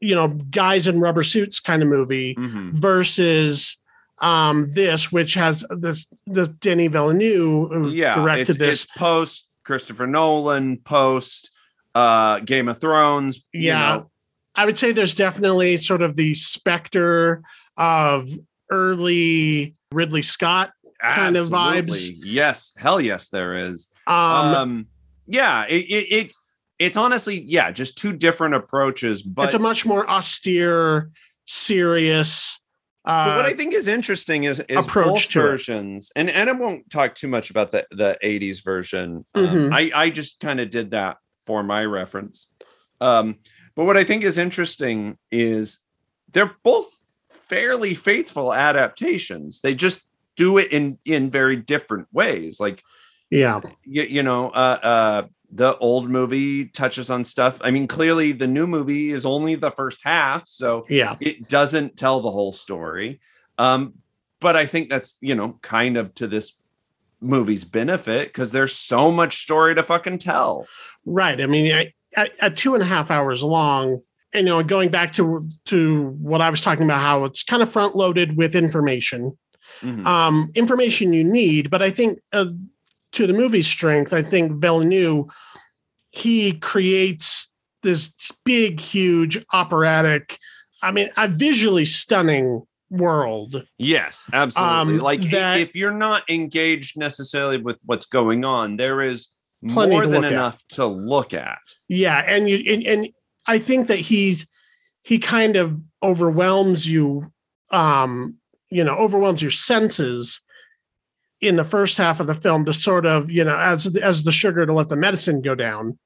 you know guys in rubber suits kind of movie mm-hmm. versus um, this, which has this the Denis Villeneuve who yeah, directed
it's,
this
it's post Christopher Nolan, post uh, Game of Thrones.
Yeah, you know. I would say there's definitely sort of the specter of early Ridley Scott kind Absolutely. of vibes.
Yes, hell yes, there is.
Um,
um yeah, it, it, it's it's honestly yeah, just two different approaches, but
it's a much more austere, serious
uh, but what I think is interesting is, is approach both versions, and and I won't talk too much about the the '80s version. Um, mm-hmm. I I just kind of did that for my reference. Um, but what I think is interesting is they're both fairly faithful adaptations. They just do it in in very different ways. Like,
yeah,
you, you know, uh, uh, the old movie touches on stuff. I mean, clearly the new movie is only the first half, so
yeah,
it doesn't tell the whole story. Um, but I think that's you know kind of to this movie's benefit because there's so much story to fucking tell.
Right. I mean, I, at, at two and a half hours long, you know, going back to to what I was talking about, how it's kind of front loaded with information, mm-hmm. um, information you need. But I think uh, to the movie's strength, I think Villeneuve he creates this big, huge operatic. I mean, a visually stunning world.
Yes, absolutely. Um, like that, if you're not engaged necessarily with what's going on, there is more than enough at. to look at.
Yeah, and you and, and I think that he's he kind of overwhelms you um you know overwhelms your senses in the first half of the film to sort of you know as as the sugar to let the medicine go down.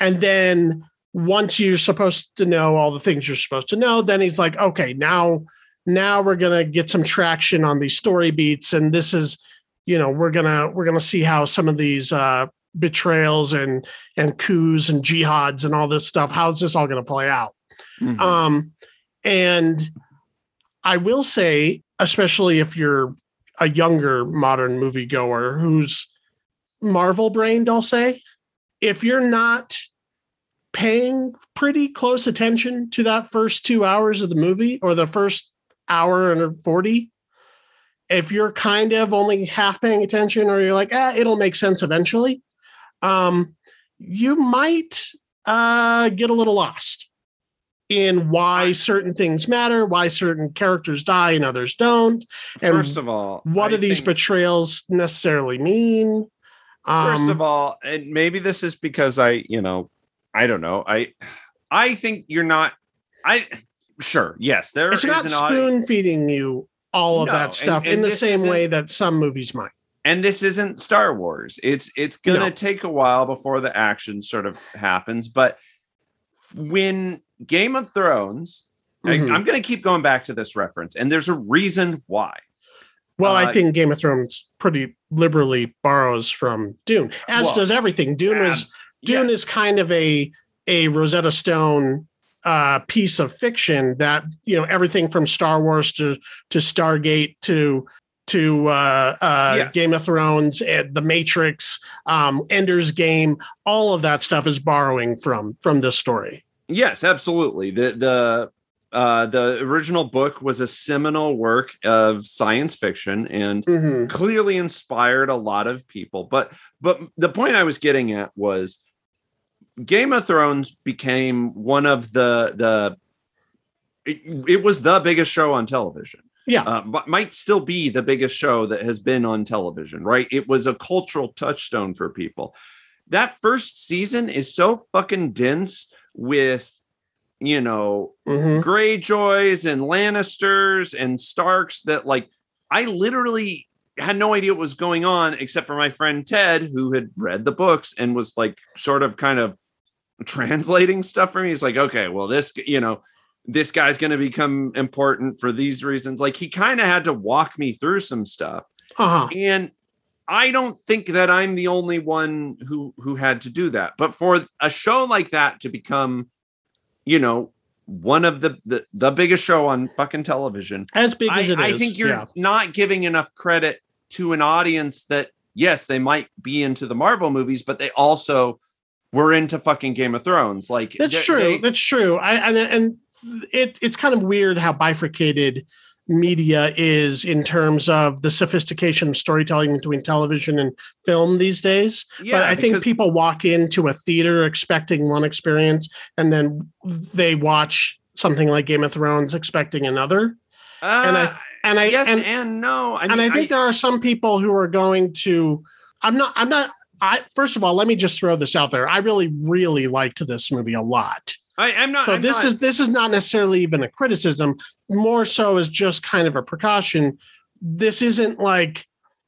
And then once you're supposed to know all the things you're supposed to know then he's like okay now now we're going to get some traction on these story beats. And this is you know we're gonna we're gonna see how some of these uh betrayals and and coups and jihads and all this stuff how's this all gonna play out?
Mhm.
um and i will say especially if you're a younger modern moviegoer who's marvel brained i'll say. If you're not paying pretty close attention to that first two hours of the movie or the first hour and 40 if you're kind of only half paying attention or you're like ah, it'll make sense eventually um, you might uh, get a little lost in why certain things matter why certain characters die and others don't and
First of all,
what
I
do these betrayals necessarily mean
First
Um,
of all, and maybe this is because I, you know, I don't know. I I think you're not I sure, yes, there
it's not spoon feeding you all of
No,
that stuff
and
in the same way that some movies might.
and this isn't Star Wars. It's it's gonna
No.
take a while before the action sort of happens. But when Game of Thrones,
Mhm.
I, am gonna keep going back to this reference, and there's a reason why.
Well, I
Uh,
think Game of Thrones pretty liberally borrows from Dune, as
Well,
does everything. Dune
Abs-
Dune
yes.
is kind of a a Rosetta Stone uh, piece of fiction that you know everything from Star Wars to to Stargate to to uh, uh,
Yes.
Game of Thrones, and The Matrix, um, Ender's Game. All of that stuff is borrowing from from this story.
Yes, absolutely. The the uh, the original book was a seminal work of science fiction and
Mhm.
clearly inspired a lot of people. But but the point I was getting at was Game of Thrones became one of the the it, it was the biggest show on television.
Yeah.
Uh, but might still be the biggest show that has been on television, right? It was a cultural touchstone for people. That first season is so fucking dense with, you know,
Mhm.
Greyjoys and Lannisters and Starks that like I literally had no idea what was going on except for my friend Ted who had read the books and was like sort of kind of translating stuff for me. He's like, okay, well this you know this guy's going to become important for these reasons. Like he kind of had to walk me through some stuff.
Uh-huh.
And I don't think that I'm the only one who who had to do that. But for a show like that to become, you know, one of the the, the biggest show on fucking television,
As big
I,
as it is.
I think you're
yeah.
not giving enough credit to an audience that yes, they might be into the Marvel movies, but they also were into fucking Game of Thrones. Like
That's
they-
true.
they-
That's true. I and, and it it's kind of weird how bifurcated media is in terms of the sophistication of storytelling between television and film these days.
yeah,
but I think people walk into a theater expecting one experience and then they watch something like Game of Thrones expecting another. and I-
Uh,
And I
yes
and,
and, no. I mean,
and I think there are some people who are going to I'm not I'm not I first of all, let me just throw this out there. I really, really liked this movie a lot.
I, I'm not.
so
I'm
this
not-
is this is not necessarily even a criticism more so as just kind of a precaution this isn't like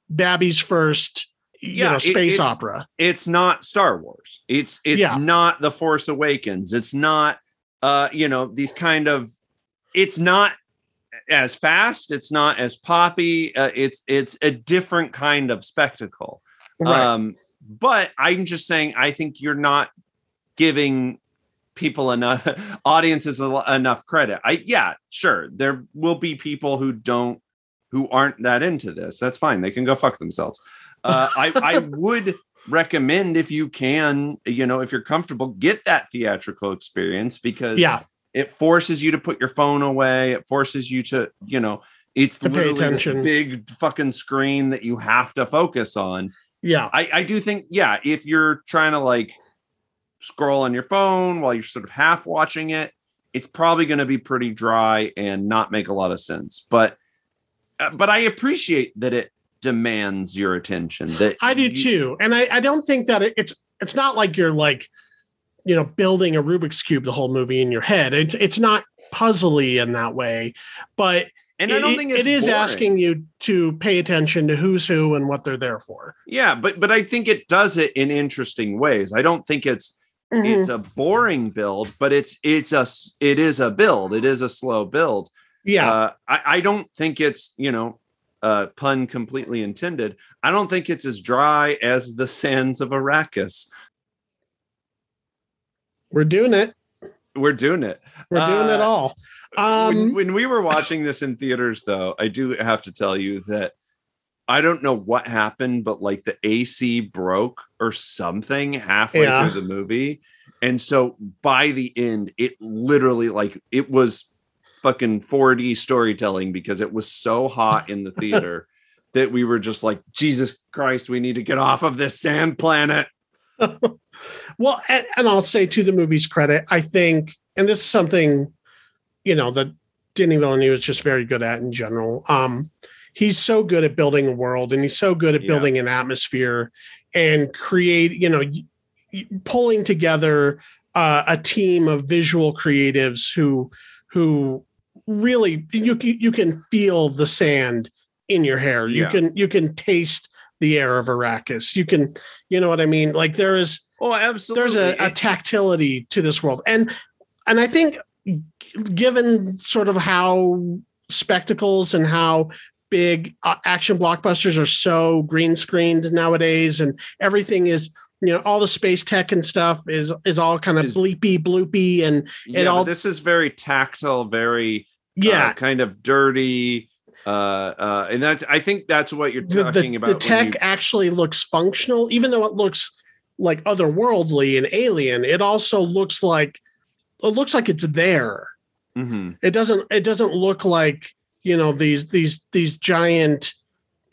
babby's first you
Yeah,
know
it-
space
it's-
opera
it's not Star Wars. It's it's
Yeah.
not The Force Awakens. It's not uh you know these kind of it's not as fast, it's not as poppy. Uh, it's it's a different kind of spectacle. Um but I'm just saying I think you're not giving people enough audiences enough credit. I yeah, sure. There will be people who don't who aren't that into this. That's fine. They can go fuck themselves. Uh, I I would recommend if you can, you know, if you're comfortable, get that theatrical experience because
yeah
it forces you to put your phone away. It forces you to, you know, it's
To pay
literally this
attention.
big fucking screen that you have to focus on.
yeah
I, I do think, yeah, if you're trying to like scroll on your phone while you're sort of half watching it, it's probably going to be pretty dry and not make a lot of sense. But, uh, but I appreciate that it demands your attention. That
i do
you-
too and i i don't think that it, it's it's not like you're like you know building a rubik's cube the whole movie in your head it's it's not puzzly in that way but
And
it,
I don't think it's
it is
boring.
asking you to pay attention to who's who and what they're there for
Yeah, but but I think it does it in interesting ways. I don't think it's
Mhm.
it's a boring build, but it's it's a it is a build. It is a slow build.
yeah
Uh, I I don't think it's you know uh, pun completely intended. I don't think it's as dry as the sands of Arrakis.
We're doing it.
We're doing it.
We're doing it
Uh,
all. Um,
when, when we were watching this in theaters, though, I do have to tell you that I don't know what happened, but like the AC broke or something halfway
Yeah.
through the movie. And so by the end, it literally like it was fucking 4D storytelling because it was so hot in the theater that we were just like, Jesus Christ, we need to get off of this sand planet.
Well, and, and I'll say to the movie's credit, I think, and this is something, you know, that Denis Villeneuve is just very good at in general. Um, he's so good at building a world, and he's so good at
Yeah.
building an atmosphere and create, you know, pulling together uh, a team of visual creatives who who really you you can feel the sand in your hair. You
Yeah.
can you can taste the air of Arrakis. You can, you know what I mean? Like there is
Oh, absolutely.
there's a, a tactility to this world and and i think given sort of how spectacles and how big uh, action blockbusters are so green screened nowadays and everything is you know all the space tech and stuff is is all kind of bleepy bloopy and
yeah, but
all-
this is very tactile, very
yeah
uh, kind of dirty. Uh, uh, and that's I think that's what you're talking
the,
about.
the tech
you-
actually looks functional even though it looks like otherworldly and alien it also looks like it looks like it's there
Mhm.
it doesn't it doesn't look like you know these these these giant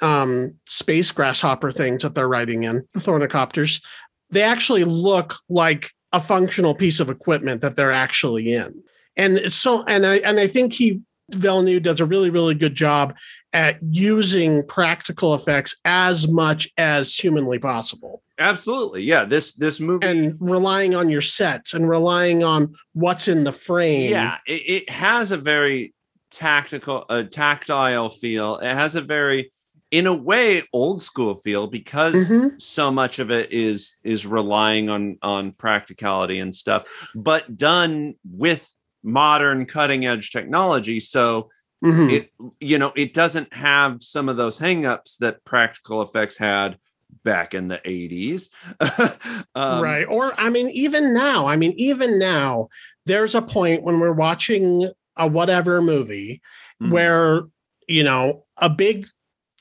um space grasshopper things that they're riding in the ornithopters they actually look like a functional piece of equipment that they're actually in. And it's so and i and i think he Villeneuve does a really really good job at using practical effects as much as humanly possible.
Absolutely, yeah. This this movie,
and relying on your sets and relying on what's in the frame.
Yeah, it, it has a very tactical, a tactile feel. It has a very, in a way, old school feel because
Mhm.
so much of it is is relying on on practicality and stuff, but done with modern cutting edge technology. So
Mhm.
it you know it doesn't have some of those hangups that practical effects had back in the 80s um,
right. Or, I mean, even now, I mean, even now, there's a point when we're watching a whatever movie
mhm.
where, you know, a big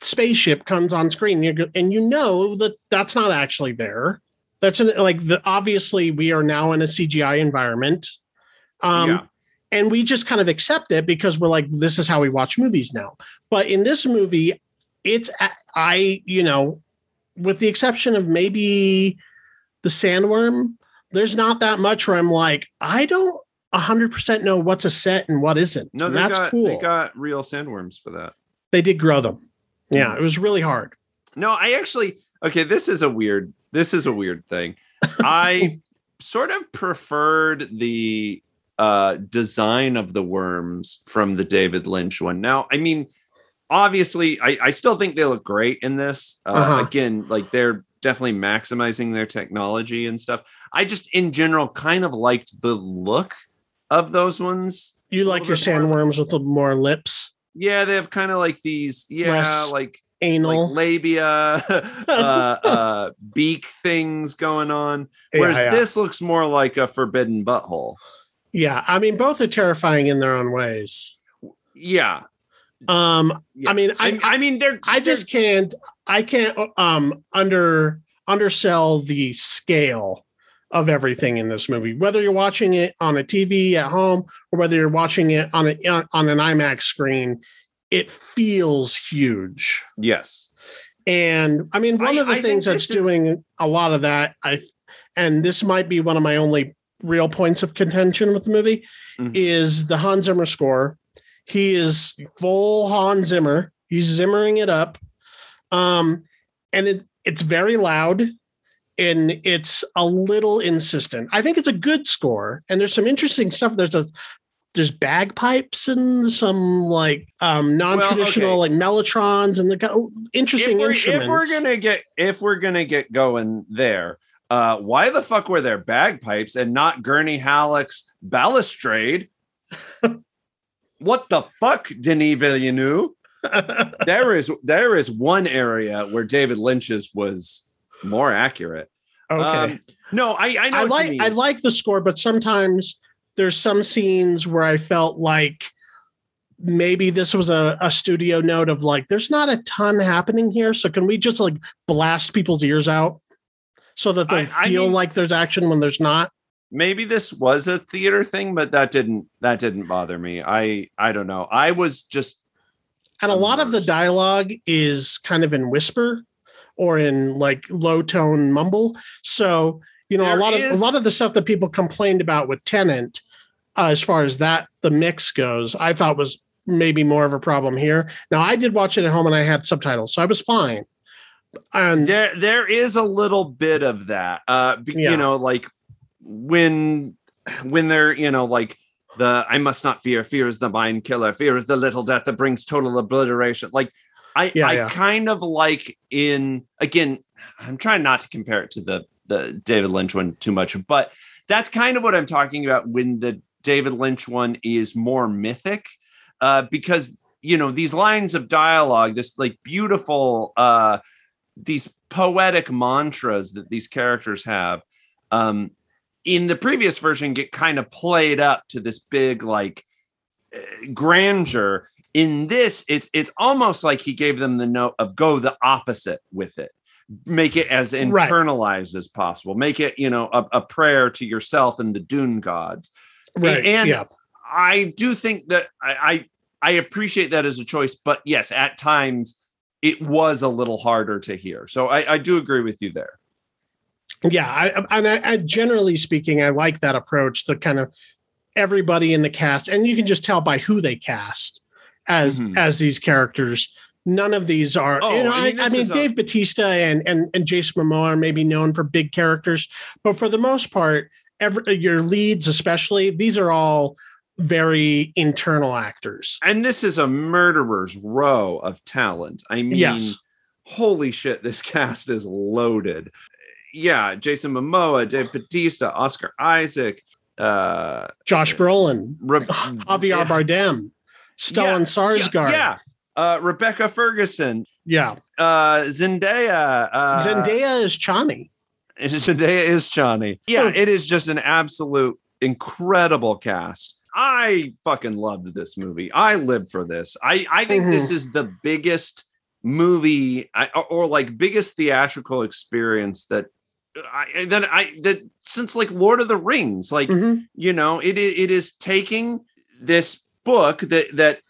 spaceship comes on screen go- and you know that that's not actually there. That's an, like the obviously we are now in a CGI environment. Um,
yeah
and we just kind of accept it because we're like this is how we watch movies now but in this movie it's i you know with the exception of maybe the sandworm there's not that much where i'm like i don't 100% know what's a set and what isn't.
No they
that's
got
cool.
they got real sandworms for that.
They did grow them. Yeah it was really hard.
No i actually okay this is a weird this is a weird thing. I sort of preferred the uh design of the worms from the david lynch one. Now i mean obviously i i still think they look great in this. Uh,
Uh-huh.
again like they're definitely maximizing their technology and stuff. I just in general kind of liked the look of those ones.
You like your
little bit more-
sandworms with the more lips?
Yeah they have kind of like these yeah
Less
like
anal.
like labia uh uh beak things going on.
Yeah,
whereas
yeah.
this looks more like a forbidden butthole.
Yeah i mean both are terrifying in their own ways.
Yeah,
um
yeah.
I mean, I-
I, I mean they're
I just can't I can't um under undersell the scale of everything in this movie. Whether you're watching it on a TV at home or whether you're watching it on a on an IMAX screen, it feels huge.
yes
And I mean, one
I-
of the
I
things that's
this is-
doing a lot of that, I and this might be one of my only real points of contention with the movie,
Mhm.
is the Hans Zimmer score. He is full Hans Zimmer. He's zimmering it up, um, and it, it's very loud, and it's a little insistent. I think it's a good score, and there's some interesting stuff. There's a there's bagpipes and some like um non-traditional
okay.
like mellotrons and the interesting
if we're,
instruments.
if we're gonna get if we're gonna get going there uh why the fuck were there bagpipes and not gurney halleck's balustrade what the fuck denis villeneuve there is there is one area where David Lynch's was more accurate.
okay.
Um, no, I I know
I like. I like the score, but sometimes there's some scenes where I felt like maybe this was a, a studio note of like there's not a ton happening here. So can we just like blast people's ears out so that they
I- I
feel
mean-
like there's action when there's not?
maybe this was a theater thing, but that didn't that didn't bother me. I I don't know. I was just
And a lot of the dialogue is kind of in whisper or in like low tone mumble. So, you know,
There
a lot of a lot of the stuff that people complained about with Tenet, uh, as far as that the mix goes, I thought was maybe more of a problem here. Now I did watch it at home and I had subtitles, so I was fine. And
there there is a little bit of that. Uh
Yeah.
you know, like when when they're, you know, like the I must not fear, fear is the mind killer, fear is the little death that brings total obliteration. Like I
Yeah,
I
yeah.
kind of like in again, I'm trying not to compare it to the the David Lynch one too much, but that's kind of what I'm talking about when the David Lynch one is more mythic, uh, because you know these lines of dialogue, this like beautiful, uh, these poetic mantras that these characters have, um, in the previous version get kind of played up to this big like uh, grandeur. In this, it's it's almost like he gave them the note of go the opposite with it make it as
Right.
internalized as possible make it you know a, a prayer to yourself and the dune gods
right,
and-
yeah.
i do think that I, I i appreciate that as a choice but yes at times it was a little harder to hear so i i do agree with you there
Yeah, I, and I, I generally speaking, I like that approach. The kind of everybody in the cast, and you can just tell by who they cast as
Mhm.
as these characters. None of these are.
Oh,
you know,
I
I,
mean,
I
this
mean,
is a-
Dave Bautista and and and Jason Momoa are maybe known for big characters, but for the most part, every, your leads, especially, these are all very internal actors.
and this is a murderer's row of talent i mean
Yes.
holy shit this cast is loaded yeah jason momoa dave bautista oscar isaac uh
Josh Brolin,
Re-
Javier
yeah.
Bardem, Stellan Skarsgård.
Yeah. Uh, Rebecca Ferguson,
yeah.
uh, Zendaya. Uh,
Zendaya is Chani.
Zendaya is Johnny. Yeah,
Oh.
it is just an absolute incredible cast. I fucking loved this movie. I live for this. I I think
Mhm.
this is the biggest movie I, or, like biggest theatrical experience that I that I that since like Lord of the Rings. Like
Mhm.
you know it it is taking this book that that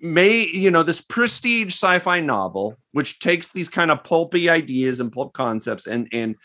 may you know this prestige sci-fi novel which takes these kind of pulpy ideas and pulp concepts and and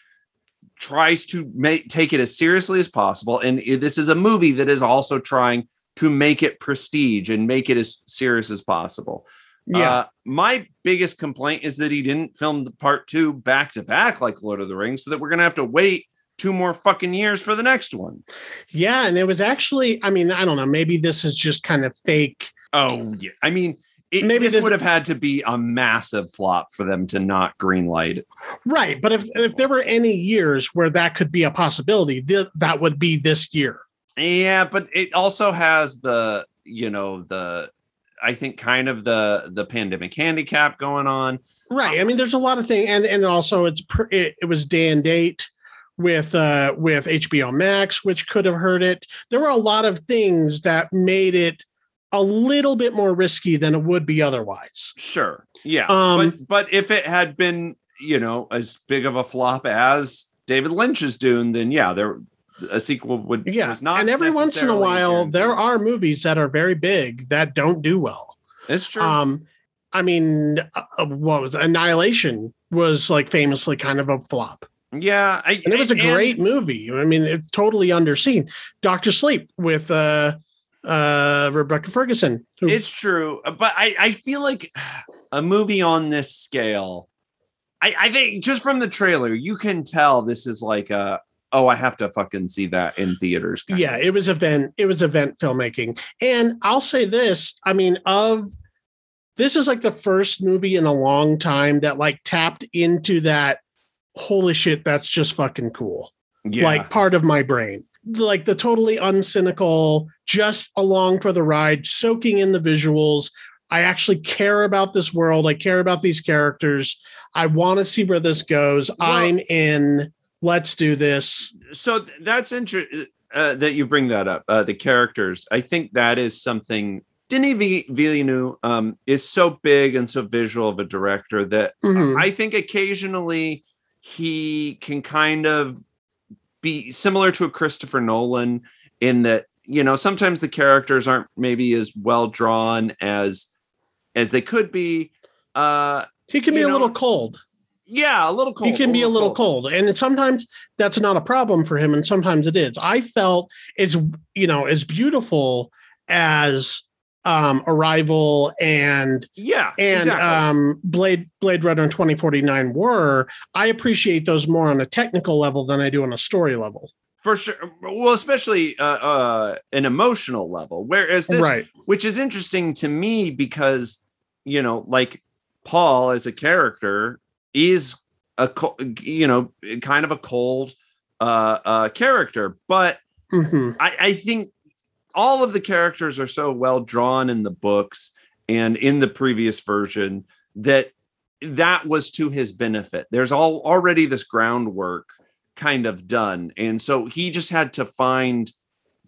tries to make take it as seriously as possible and this is a movie that is also trying to make it prestige and make it as serious as possible
Yeah.
uh, my biggest complaint is that he didn't film the part two back to back like lord of the rings so that we're gonna have to wait two more fucking years for the next one.
Yeah, and it was actually, I mean, I don't know, maybe this is just kind of fake.
Oh yeah, I mean, it,
Maybe
this
this-
would have had to be a massive flop for them to not greenlight. it.
Right, but if if there were any years where that could be a possibility, th- that would be this year.
Yeah, but it also has the you know the I think kind of the the pandemic handicap going on.
Right. I mean, there's a lot of things, and and also it's pr- it, it was day and date with uh with HBO Max, which could have hurt it. There were a lot of things that made it a little bit more risky than it would be otherwise.
Sure, yeah,
Um,
but but if it had been you know as big of a flop as David Lynch's Dune, then yeah, there a sequel would
Yeah,
not
and every once in a while, there are movies that are very big that don't do well.
It's true.
Um, I mean, uh, uh, what was Annihilation was like famously kind of a flop,
yeah, I,
and it was a
and-
great movie. I mean, it, totally underseen. Doctor Sleep with uh, uh, Rebecca Ferguson. Who,
It's true, but I, I feel like a movie on this scale, I, I think just from the trailer, you can tell this is like a oh, I have to fucking see that in theaters. kind
yeah,
of.
it was event. It was event filmmaking, and I'll say this. I mean, of this is like the first movie in a long time that like tapped into that. Holy shit, that's just fucking cool.
yeah.
like part of my brain like the totally uncynical just along for the ride soaking in the visuals I actually care about this world. I care about these characters. I want to see where this goes.
Well-
I'm in. Let's do this.
so that's interesting uh, that you bring that up. Uh, the characters, I think that is something. Denis Villeneuve um, is so big and so visual of a director that
Mhm.
I think occasionally he can kind of be similar to a Christopher Nolan in that you know sometimes the characters aren't maybe as well drawn as as they could be. Uh,
he can be
you
a little cold.
yeah, a little cold.
he can be a little cold and sometimes that's not a problem for him and sometimes it is i felt as you know as beautiful as um arrival and
Yeah,
and
exactly.
um blade blade runner 2049 were i appreciate those more on a technical level than i do on a story level
for sure. Well, especially uh, uh, an emotional level. Whereas this,
right
which is interesting to me because you know like paul as a character is a you know kind of a cold uh uh character but
hmm
i i think all of the characters are so well drawn in the books and in the previous version that that was to his benefit. There's all already this groundwork kind of done. And so he just had to find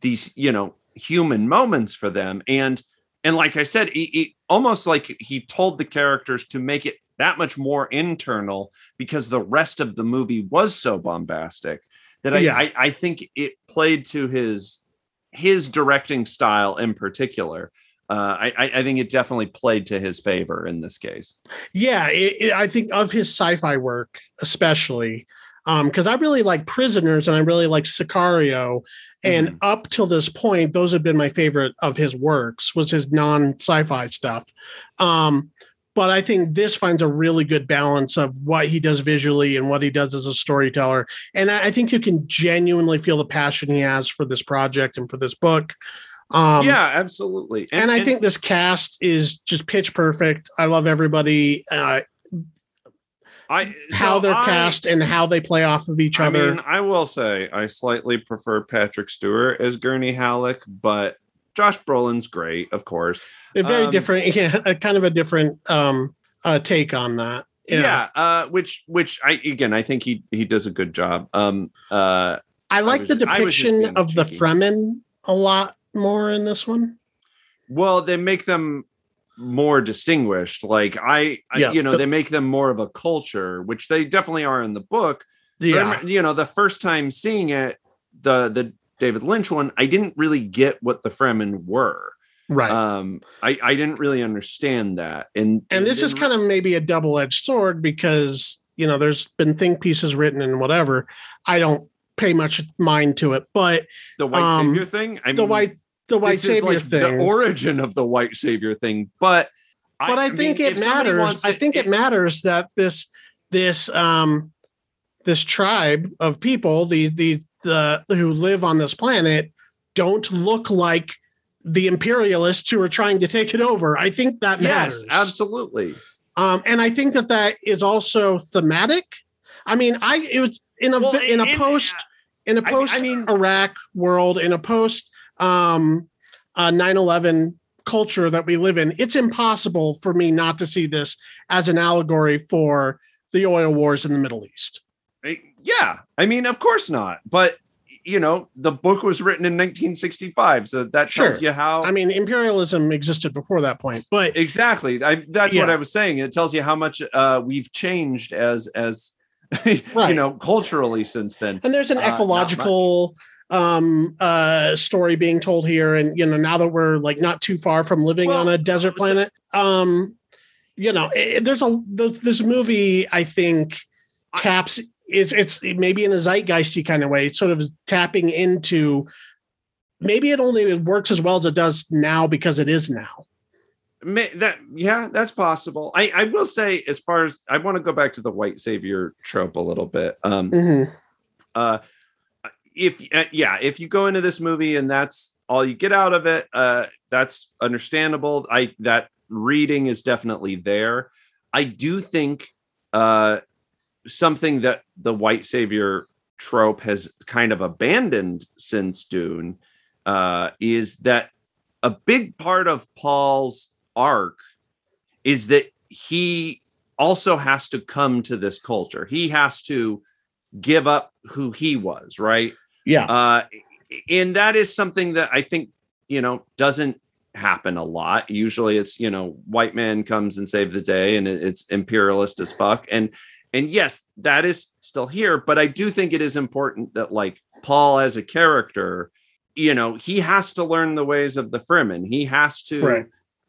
these you know human moments for them. And and like i said he, he- almost like he told the characters to make it that much more internal because the rest of the movie was so bombastic that i
Yeah.
I, I think it played to his his directing style in particular uh, I, I think it definitely played to his favor in this case.
yeah it, it- i think of his sci-fi work especially um because i really like prisoners and i really like sicario and
Mhm.
up till this point those have been my favorite of his works was his non sci-fi stuff um but i think this finds a really good balance of what he does visually and what he does as a storyteller and i, think you can genuinely feel the passion he has for this project and for this book um
yeah, absolutely.
and, I think this cast is just pitch perfect. I love everybody, uh,
I
how
so
they're
I-
cast and how they play off of each
I
other.
mean, I will say I slightly prefer Patrick Stewart as Gurney Halleck, but Josh Brolin's great, of course.
They're very
um,
different, yeah, a kind of a different um, uh, take on that.
Yeah, uh, which which I again I think he he does a good job. Um, uh,
I like the
I was just
depiction of the
cheeky.
Fremen a lot more in this one.
well, they make them more distinguished. Like I, I you know,
the-
they make them more of a culture, which they definitely are in the book.
Yeah,
remember, you know, the first time seeing it, the the David Lynch one, I didn't really get what the Fremen were.
right.
Um, I I didn't really understand that, and
and this is kind of maybe a double edged sword because you know there's been think pieces written and whatever. I don't pay much mind to it, but
the white
um,
savior thing. I mean,
the white
the white
savior
like
thing.
the origin of the white savior thing, but
but I, think
mean,
it matters.
wants
I
to-
think it, matters that this this um this tribe of people, the the the who live on this planet, don't look like the imperialists who are trying to take it over. I think that matters.
Yes, absolutely.
Um, and I think that that is also thematic. I mean, I it was in a
Well,
in a
and-
post in a post
mean-
Iraq world in a post um uh 9/11 culture that we live in. It's impossible for me not to see this as an allegory for the oil wars in the Middle East.
Yeah, I mean, of course not. But you know, the book was written in 1965, so that tells you how.
I mean, imperialism existed before that point, but
exactly. I, that's what I was saying. It tells you how much uh, we've changed as as you know culturally since then.
and there's an
Uh,
ecological um uh story being told here and you know now that we're like not too far from living
Well,
on a desert planet um you know it, there's a this movie i think taps it's it's maybe in a zeitgeisty kind of way it's sort of tapping into maybe it only works as well as it does now because it is now
May, that yeah, that's possible. I I will say, as far as I want to go back to the white savior trope a little bit. Um,
Mhm.
uh if uh, yeah if you go into this movie and that's all you get out of it uh that's understandable i that reading is definitely there i do think uh something that the white savior trope has kind of abandoned since dune uh is that a big part of paul's arc is that he also has to come to this culture. He has to give up who he was, right?
Yeah.
Uh, and that is something that I think, you know, doesn't happen a lot. Usually it's, you know, white man comes and save the day and it's imperialist as fuck. And and yes, that is still here, but I do think it is important that like Paul as a character, you know, he has to learn the ways of the Fremen. He has to
Right.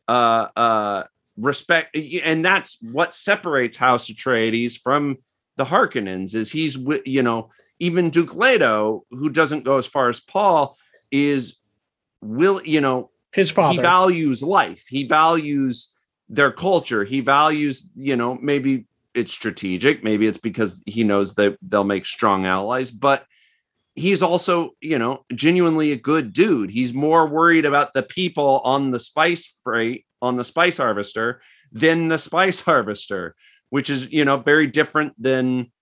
uh uh respect and that's what separates House Atreides from the Harkonnens is he's you know even Duke Leto who doesn't go as far as Paul is will you know
His father he
values life he values their culture he values you know maybe it's strategic. Maybe it's because he knows that they'll make strong allies but he's also you know genuinely a good dude. He's more worried about the people on the spice freight on the spice harvester than the spice harvester which is you know very different than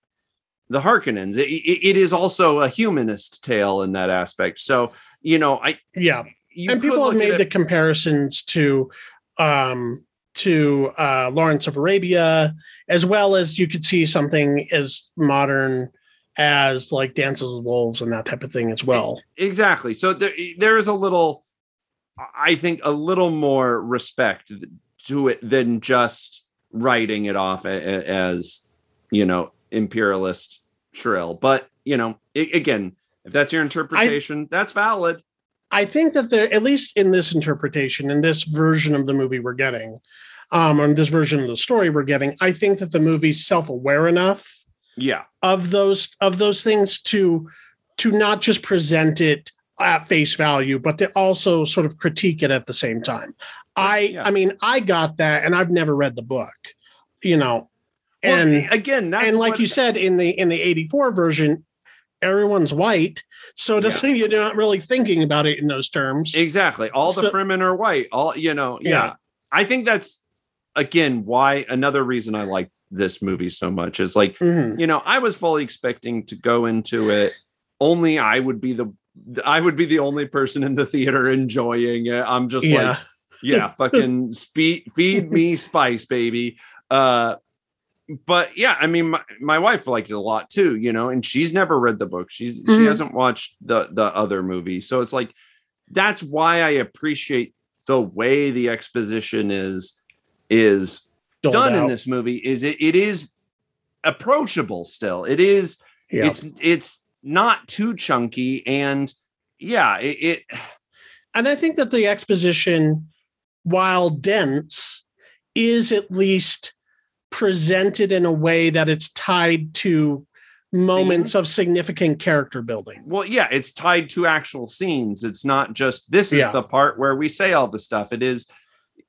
the harkonnens. It, it- it is also a humanist tale in that aspect. So you know i
yeah.
you
and people have made the comparisons to um to uh Lawrence of Arabia as well as you could see something as modern as like Dances with Wolves and that type of thing as well.
exactly. So there, there is a little i think a little more respect to it than just writing it off as you know imperialist shrill. But you know again if that's your interpretation that's valid.
I think that there, at least in this interpretation, in this version of the movie we're getting, um, or this version of the story we're getting, I think that the movie's self-aware enough
yeah
of those of those things to to not just present it at face value, but to also sort of critique it at the same time. I
Yeah.
I mean, I got that, and I've never read the book, you know,
well,
and
again that's
and like you said in the in the 84 version everyone's white so it doesn't you're not really thinking about it in those terms
Exactly. All the
So-
Fremen are white. All you know. Yeah.
Yeah.
I think that's again why another reason I like this movie so much is like
Mhm.
you know I was fully expecting to go into it only I would be the I would be the only person in the theater enjoying it. I'm just
yeah
like yeah, fucking speed feed me spice, baby. Uh but yeah, I mean my, my wife liked it a lot too, you know, and she's never read the book. She's she
Mhm.
hasn't watched the the other movie. So it's like that's why I appreciate the way the exposition is is
doled
done in this movie is it it is approachable still. It is
yeah.
it's it's not too chunky and yeah, it, it
and i think that the exposition while dense is at least presented in a way that it's tied to moments
Scenes?
of significant character building
Well, yeah, it's tied to actual scenes. It's not just this is
Yeah.
the part where we say all the stuff. It is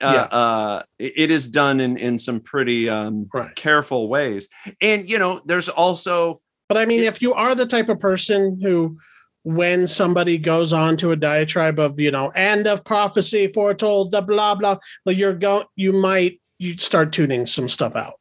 uh,
Yeah.
uh it it is done in in some pretty um
Right.
careful ways. And you know, there's also
But I mean, if you are the type of person who, when somebody goes on to a diatribe of, you know, end of prophecy foretold, the blah blah, well, you're going, you might you start tuning some stuff out.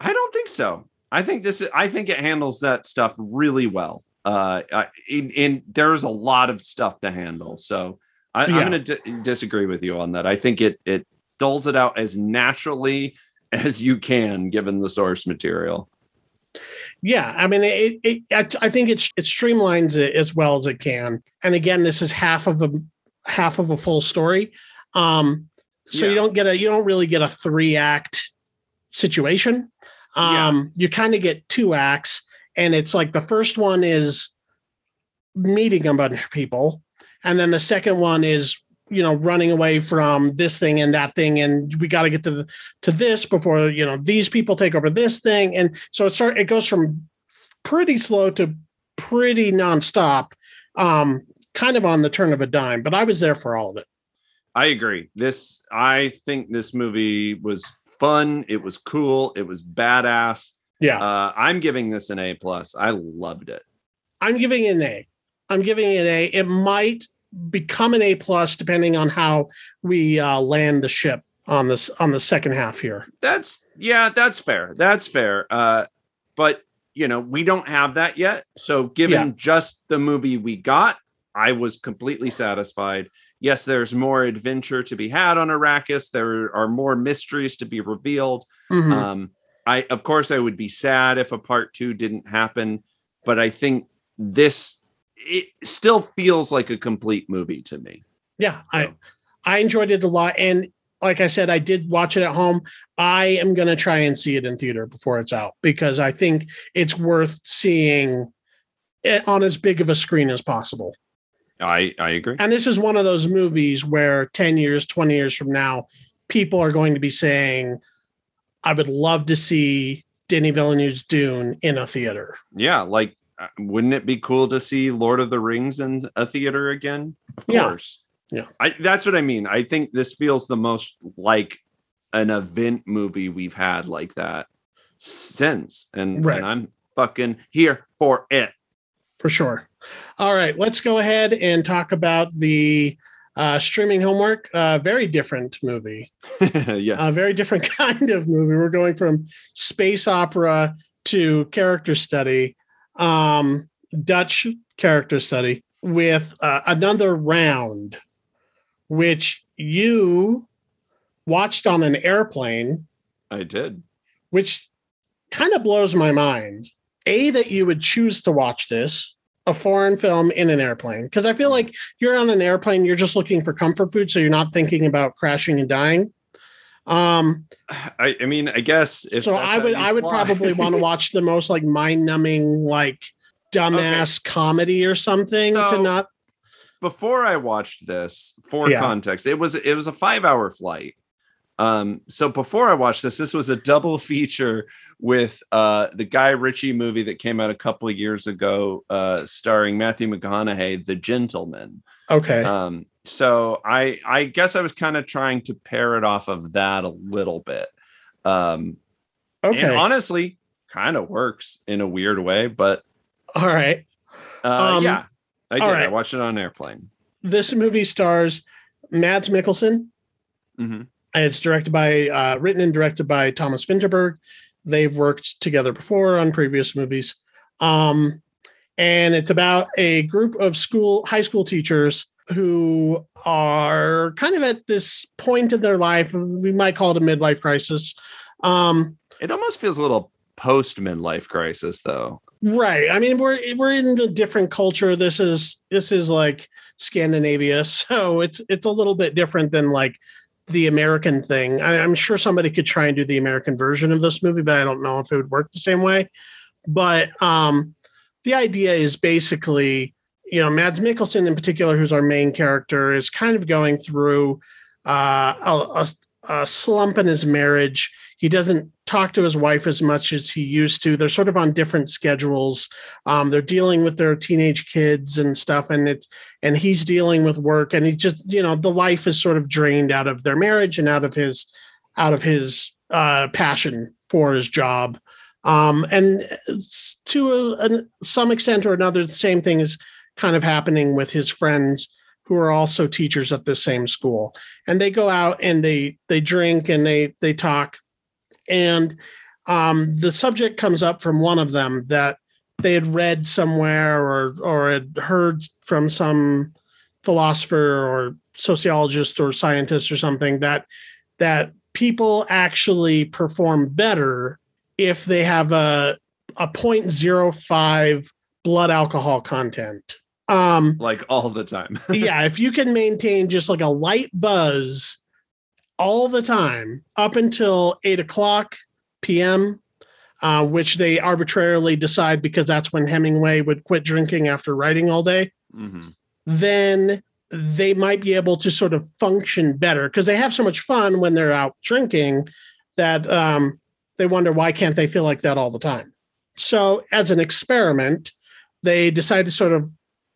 I don't think so. I think this is I think it handles that stuff really well. Uh I, and, and there's a lot of stuff to handle. So I,
Yeah.
I'm going to disagree with you on that. I think it it dulls it out as naturally as you can given the source material.
Yeah, I mean, it, it I, I think it's it streamlines it as well as it can. And again, this is half of a half of a full story. Um, so you don't get a you don't really get a three act situation. Um, you kind of get two acts, and it's like the first one is meeting a bunch of people, and then the second one is you know running away from this thing and that thing, and we got to get to the, to this before you know these people take over this thing, and so it start it goes from pretty slow to pretty nonstop, um, kind of on the turn of a dime. But I was there for all of it.
I agree. This I think this movie was fun. It was cool. It was badass.
Yeah,
Uh, I'm giving this an A plus. I loved it.
I'm giving it an A. I'm giving it an A. It might become an A plus depending on how we uh, land the ship on this on the second half here.
That's yeah, that's fair. That's fair. Uh, but you know, we don't have that yet. So given
Yeah.
just the movie we got, I was completely satisfied. yes, there's more adventure to be had on Arrakis. There are more mysteries to be revealed.
Mhm.
Um, I of course I would be sad if a part two didn't happen, but I think this it still feels like a complete movie to me.
yeah, I I enjoyed it a lot, and like I said, I did watch it at home. I am going to try and see it in theater before it's out because I think it's worth seeing it on as big of a screen as possible.
I I agree.
And this is one of those movies where 10 years, 20 years from now, people are going to be saying, I would love to see Denis Villeneuve's Dune in a theater.
Yeah, like wouldn't it be cool to see Lord of the Rings in a theater again? Of
Yeah.
course.
Yeah.
I that's what I mean. I think this feels the most like an event movie we've had like that since. And,
Right.
and I'm fucking here for it.
for sure. All right, let's go ahead and talk about the uh, streaming homework. Uh, very different movie,
yeah.
a very different kind of movie. We're going from space opera to character study, um, Dutch character study with uh, another round, which you watched on an airplane
I did.
which kind of blows my mind. A, that you would choose to watch this, a foreign film in an airplane. Because I feel like you're on an airplane, you're just looking for comfort food. So you're not thinking about crashing and dying. Um,
I, I mean, I guess if
so I would I would
fly.
probably want to watch the most like mind numbing, like dumbass comedy or something to not
before I watched this, for
Yeah.
context, it was it was a five hour flight. Um, so before I watched this, this was a double feature with uh the Guy Ritchie movie that came out a couple of years ago, uh, starring Matthew McConaughey, The Gentleman.
okay.
Um, so I I guess I was kind of trying to pair it off of that a little bit. Um,
okay.
and honestly, kind of works in a weird way, but
All right.
uh,
Um,
yeah, I did.
all
I watched it on an airplane.
This movie stars Mads Mikkelsen,
Mhm.
And it's directed by, uh, written and directed by Thomas Vinterberg. They've worked together before on previous movies. Um, and it's about a group of school, high school teachers who are kind of at this point in their life. We might call it a midlife crisis. Um,
It almost feels a little post midlife crisis, though.
Right. I mean, we're we're in a different culture. This is this is like Scandinavia, so it's it's a little bit different than like the American thing. I, I'm sure somebody could try and do the American version of this movie, but I don't know if it would work the same way. But um, the idea is basically, you know, Mads Mikkelsen in particular, who's our main character, is kind of going through uh, a, a, a slump in his marriage. He doesn't talk to his wife as much as he used to. They're sort of on different schedules. Um, they're dealing with their teenage kids and stuff, and it's and he's dealing with work, and he just you know the life is sort of drained out of their marriage and out of his out of his uh, passion for his job. Um, and to a, an some extent or another, the same thing is kind of happening with his friends who are also teachers at the same school. And they go out and they they drink and they they talk. And um, the subject comes up from one of them that they had read somewhere or or had heard from some philosopher or sociologist or scientist or something that that people actually perform better if they have a a 0.05 blood alcohol content um
Like all the time.
yeah, if you can maintain just like a light buzz all the time up until eight o'clock p.m., uh, which they arbitrarily decide because that's when Hemingway would quit drinking after writing all day,
Mhm.
then they might be able to sort of function better because they have so much fun when they're out drinking that um, they wonder why can't they feel like that all the time. So, as an experiment, they decide to sort of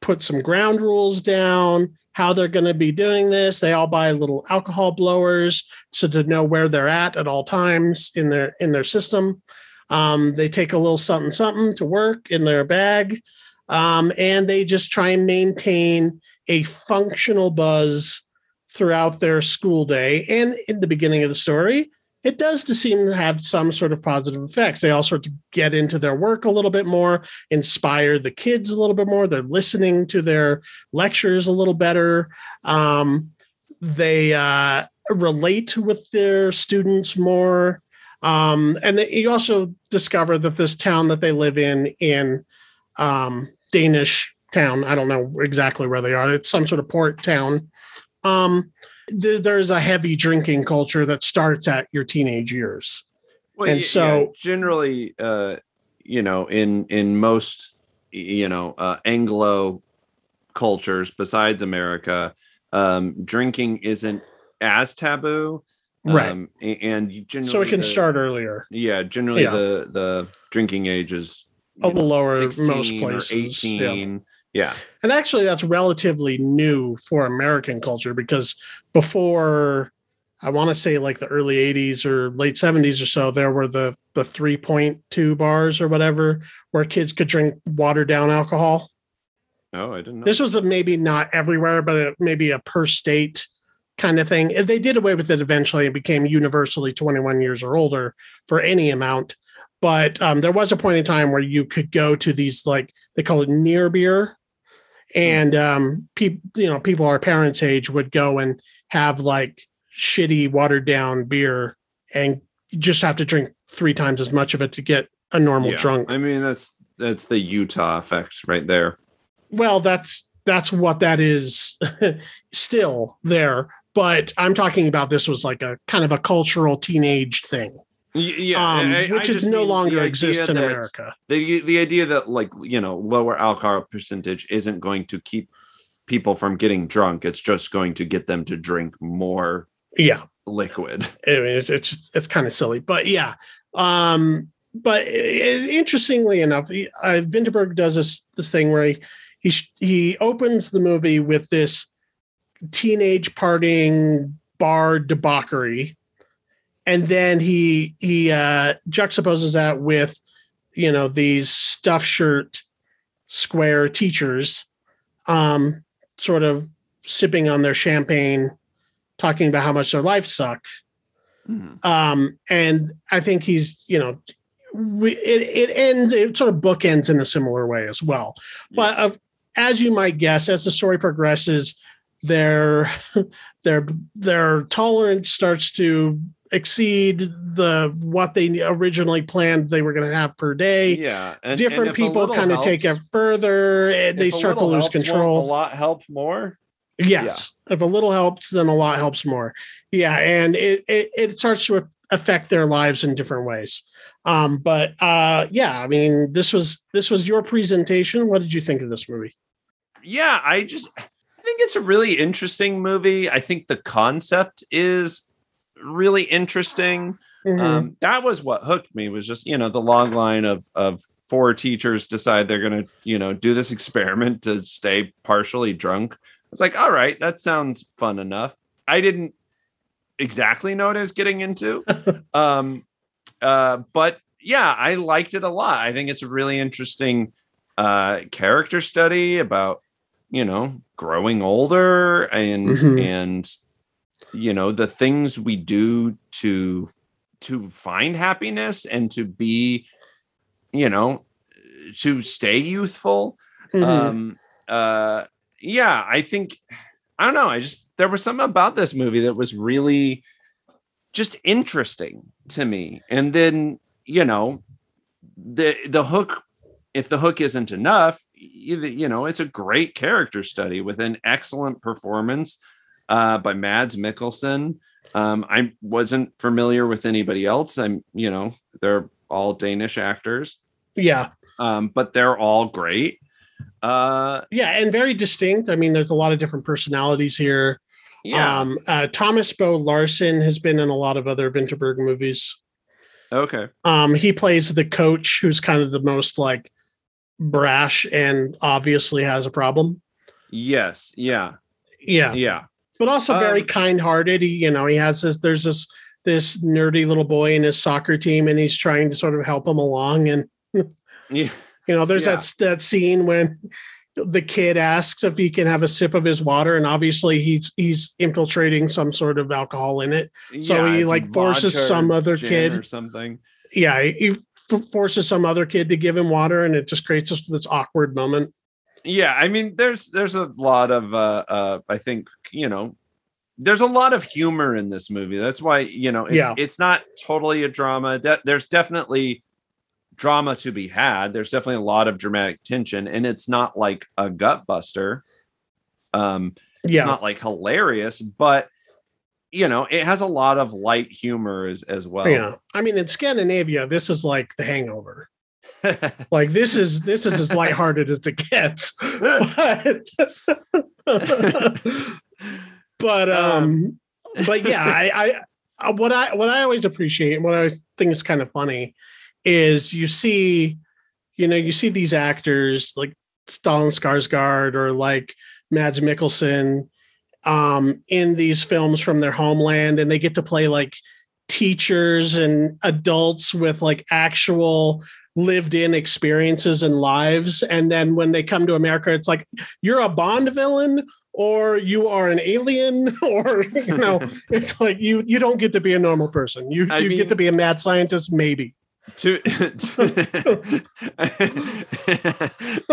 put some ground rules down how they're going to be doing this. They all buy little alcohol blowers so to know where they're at at all times in their in their system. Um, they take a little something something to work in their bag um, and they just try and maintain a functional buzz throughout their school day and in the beginning of the story it does seem to have some sort of positive effects. They all sort of get into their work a little bit more, inspire the kids a little bit more. They're listening to their lectures a little better. Um, they uh, relate with their students more. Um, and you also discover that this town that they live in, in um, Danish town, I don't know exactly where they are, it's some sort of port town. Um, there, there's a heavy drinking culture that starts at your teenage years.
Well, and so yeah, generally, uh, you know, in in most, you know, uh, Anglo cultures besides America, um, drinking isn't as taboo
right
um, and generally
so it can
the,
start earlier
yeah generally yeah. the the drinking age is
a little lower most places
18 yeah. yeah
and actually that's relatively new for american culture because before i want to say like the early 80s or late 70s or so there were the the 3.2 bars or whatever where kids could drink watered down alcohol
oh i didn't know
this was a, maybe not everywhere but maybe a per state kind of thing. They did away with it eventually It became universally 21 years or older for any amount. But um, there was a point in time where you could go to these like they call it near beer, and um, people you know people our parents' age would go and have like shitty watered down beer and just have to drink three times as much of it to get a normal yeah. drunk.
I mean that's that's the Utah effect right there.
Well, that's that's what that is still there but I'm talking about this was like a kind of a cultural teenage thing.
Yeah, um,
I, which
I
is no longer exists in America.
The the idea that like you know lower alcohol percentage isn't going to keep people from getting drunk. It's just going to get them to drink more.
Yeah,
liquid.
I mean, it's it's, it's kind of silly, but yeah. Um, but it, interestingly enough, uh, Vinterberg does this this thing where he he he opens the movie with this teenage partying bar debauchery and then he he uh juxtaposes that with you know these stuff shirt square teachers um sort of sipping on their champagne talking about how much their lives suck mm. um and i think he's you know we, it, it ends it sort of bookends in a similar way as well yeah. but uh, as you might guess as the story progresses their their their tolerance starts to exceed the what they originally planned they were going to have per day.
Yeah,
and, different and people kind of take it further, and they start to lose control.
A lot helps more.
Yes, yeah. if a little helps, then a lot helps more. Yeah, and it it, it starts to affect their lives in different ways. Um, but uh, yeah, I mean, this was this was your presentation. What did you think of this movie?
Yeah, I just I think it's a really interesting movie. I think the concept is really interesting. Mm-hmm. Um, that was what hooked me was just you know the long line of of four teachers decide they're going to you know do this experiment to stay partially drunk. It's like all right, that sounds fun enough. I didn't exactly know what I was getting into, um, uh, but yeah, I liked it a lot. I think it's a really interesting uh, character study about you know growing older and mm-hmm. and you know the things we do to to find happiness and to be you know to stay youthful mm-hmm. um uh yeah i think i don't know i just there was something about this movie that was really just interesting to me and then you know the the hook if the hook isn't enough you know, it's a great character study with an excellent performance uh, by Mads Mikkelsen. Um, I wasn't familiar with anybody else. I'm, you know, they're all Danish actors.
Yeah.
Um, but they're all great. Uh,
yeah, and very distinct. I mean, there's a lot of different personalities here.
Yeah. Um,
uh, Thomas Bo Larsen has been in a lot of other Vinterberg movies.
Okay.
Um, he plays the coach, who's kind of the most like brash and obviously has a problem.
Yes. Yeah.
Yeah.
Yeah.
But also very um, kind-hearted. He, you know, he has this. There's this this nerdy little boy in his soccer team, and he's trying to sort of help him along. And
yeah,
you know, there's yeah. that that scene when the kid asks if he can have a sip of his water, and obviously he's he's infiltrating some sort of alcohol in it. So
Yeah,
he, like, forces some other kid-
or something.
Yeah, he f- forces some other kid to give him water, and it just creates this, this awkward moment.
Yeah, I mean, there's there's a lot of uh uh I think you know there's a lot of humor in this movie. That's why you know it's
Yeah.
it's not totally a drama. That there's definitely drama to be had. There's definitely a lot of dramatic tension, and it's not like a gut buster. Um,
Yeah,
it's not like hilarious, but you know, it has a lot of light humor as as well.
yeah. I mean, in Scandinavia, this is like The Hangover. Like this is this is as lighthearted as it gets. But, but um, but yeah, I, I what I what I always appreciate and what I always think is kind of funny is you see, you know, you see these actors like Stellan Skarsgård or like Mads Mikkelsen um, in these films from their homeland, and they get to play like teachers and adults with like actual lived in experiences and lives. And then when they come to america it's like you're a bond villain or you are an alien or you know it's like you you don't get to be a normal person. You
I
you
mean-
get to be a mad scientist maybe.
To, to-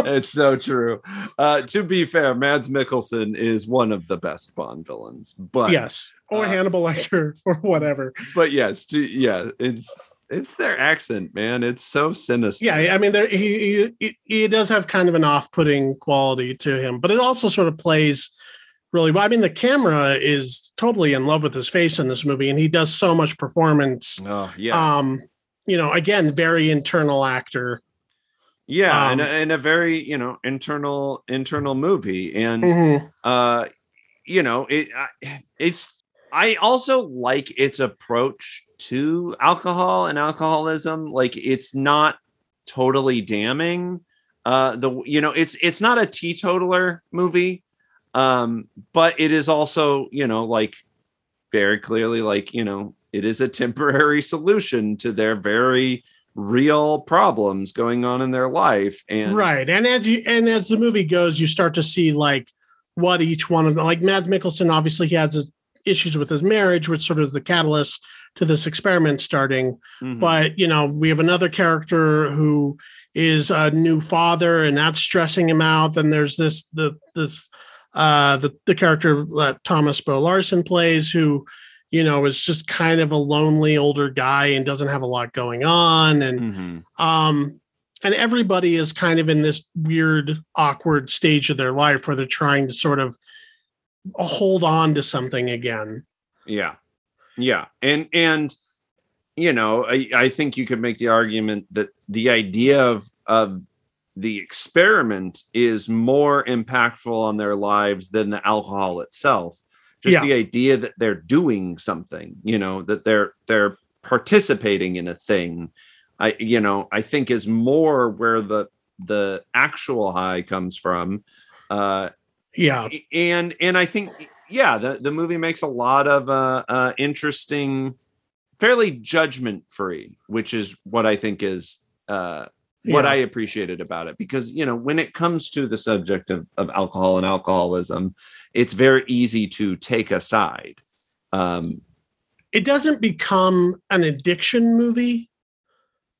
it's so true. Uh, to be fair, Mads Mikkelsen is one of the best Bond villains, but
yes or
uh,
hannibal lecter or whatever
but yes, to, yeah, it's it's their accent, man. It's so sinister.
yeah i mean there he, he he does have kind of an off-putting quality to him but it also sort of plays really well i mean the camera is totally in love with his face in this movie and he does so much performance
Oh yes.
um you know again very internal actor
yeah, and,
um,
a, and a very you know internal internal movie, and
Mhm.
uh you know it it's i also like its approach to alcohol and alcoholism. Like it's not totally damning. Uh the you know it's it's not a teetotaler movie um but it is also you know like very clearly like you know it is a temporary solution to their very real problems going on in their life and
right and as you and as the movie goes you start to see like what each one of them like mads mikkelsen obviously he has his issues with his marriage which sort of is the catalyst to this experiment starting
Mhm.
but you know we have another character who is a new father and that's stressing him out then there's this the this uh the, the character that thomas bo larsen plays who you know is just kind of a lonely older guy and doesn't have a lot going on and
Mhm.
um and everybody is kind of in this weird awkward stage of their life where they're trying to sort of hold on to something again
Yeah. Yeah. And and you know, I, I think you could make the argument that the idea of of the experiment is more impactful on their lives than the alcohol itself. Just
Yeah.
the idea that they're doing something, you know, that they're they're participating in a thing. I you know, I think is more where the the actual high comes from. Uh
yeah
and and I think yeah, the the movie makes a lot of uh, uh interesting, fairly judgment free, which is what I think is uh what
Yeah.
I appreciated about it because you know when it comes to the subject of of alcohol and alcoholism, it's very easy to take a side. Um,
it doesn't become an addiction movie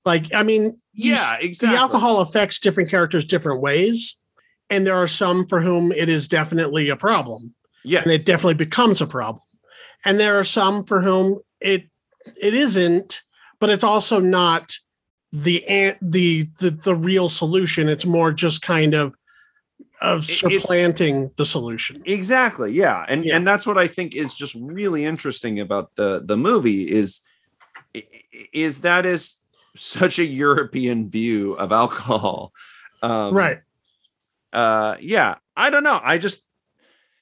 like i mean
yeah, exactly.
the alcohol affects different characters different ways and there are some for whom it is definitely a problem.
Yes,
and it definitely becomes a problem. And there are some for whom it it isn't but it's also not the the the, the real solution. It's more just kind of of
It- it's-
supplanting the solution.
Exactly yeah. And
Yeah.
and that's what i think is just really interesting about the the movie is is that is such a european view of alcohol. Um
right
uh yeah i don't know i just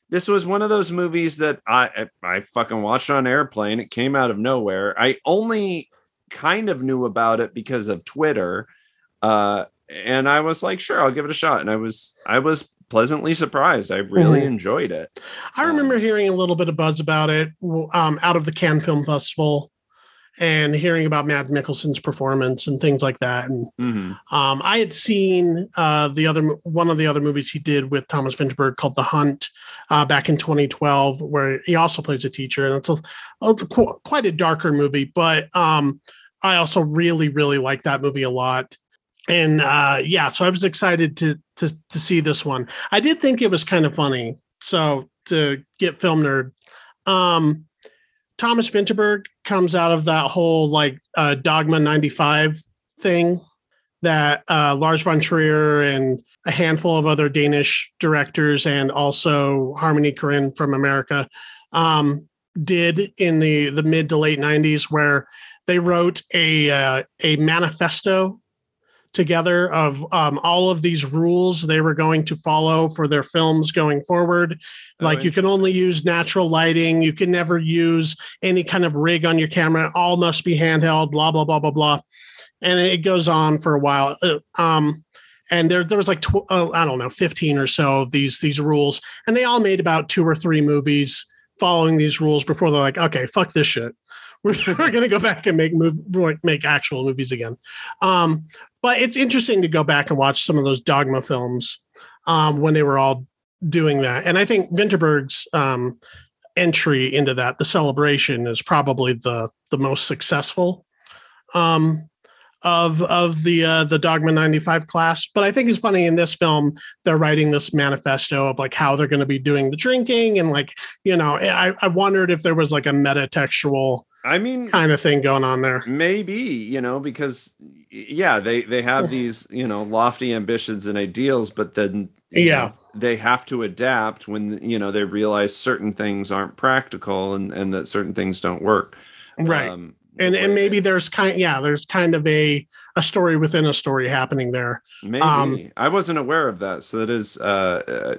this was one of those movies that i i, fucking watched on airplane it came out of nowhere i only kind of knew about it because of twitter uh and i was like sure i'll give it a shot and i was i was pleasantly surprised i really
Mhm.
enjoyed it
I remember
Um,
hearing a little bit of buzz about it um, out of the Cannes Film Festival, and hearing about Mads Mikkelsen's performance and things like that. And
Mhm.
um, I had seen uh, the other one of the other movies he did with Thomas Vinterberg called The Hunt uh, back in 2012, where he also plays a teacher, and it's a, a qu- quite a darker movie. But um, I also really, really like that movie a lot. And uh, yeah, so I was excited to to to see this one. I did think it was kind of funny. So to get film nerd, um, Thomas Vinterberg comes out of that whole like uh, Dogma 95 thing that uh, Lars von Trier and a handful of other Danish directors and also Harmony Korine from America um, did in the the mid to late 90s, where they wrote a uh, a manifesto together of um, all of these rules they were going to follow for their films going forward.
Oh,
Like you can only use natural lighting, you can never use any kind of rig on your camera. All must be handheld. Blah blah blah blah blah, and it goes on for a while. Uh, Um, and there there was like tw- oh, I don't know, fifteen or so of these these rules, and they all made about two or three movies following these rules before they're like, okay, fuck this shit. We're, we're going to go back and make move make actual movies again. Um, but it's interesting to go back and watch some of those dogma films um, when they were all doing that. And I think Vinterberg's um, entry into that, the celebration, is probably the the most successful um, of of the uh, the Dogma ninety five class. But I think it's funny in this film they're writing this manifesto of like how they're going to be doing the drinking and like you know I, I wondered if there was like a meta textual
I mean,
kind of thing going on there.
maybe you know because yeah they they have these you know lofty ambitions and ideals but then
Yeah.
know, they have to adapt when you know they realize certain things aren't practical and and that certain things don't work
Right.
Um,
and and maybe there's kind yeah there's kind of a a story within a story happening there
maybe
um,
i wasn't aware of that so that is uh, uh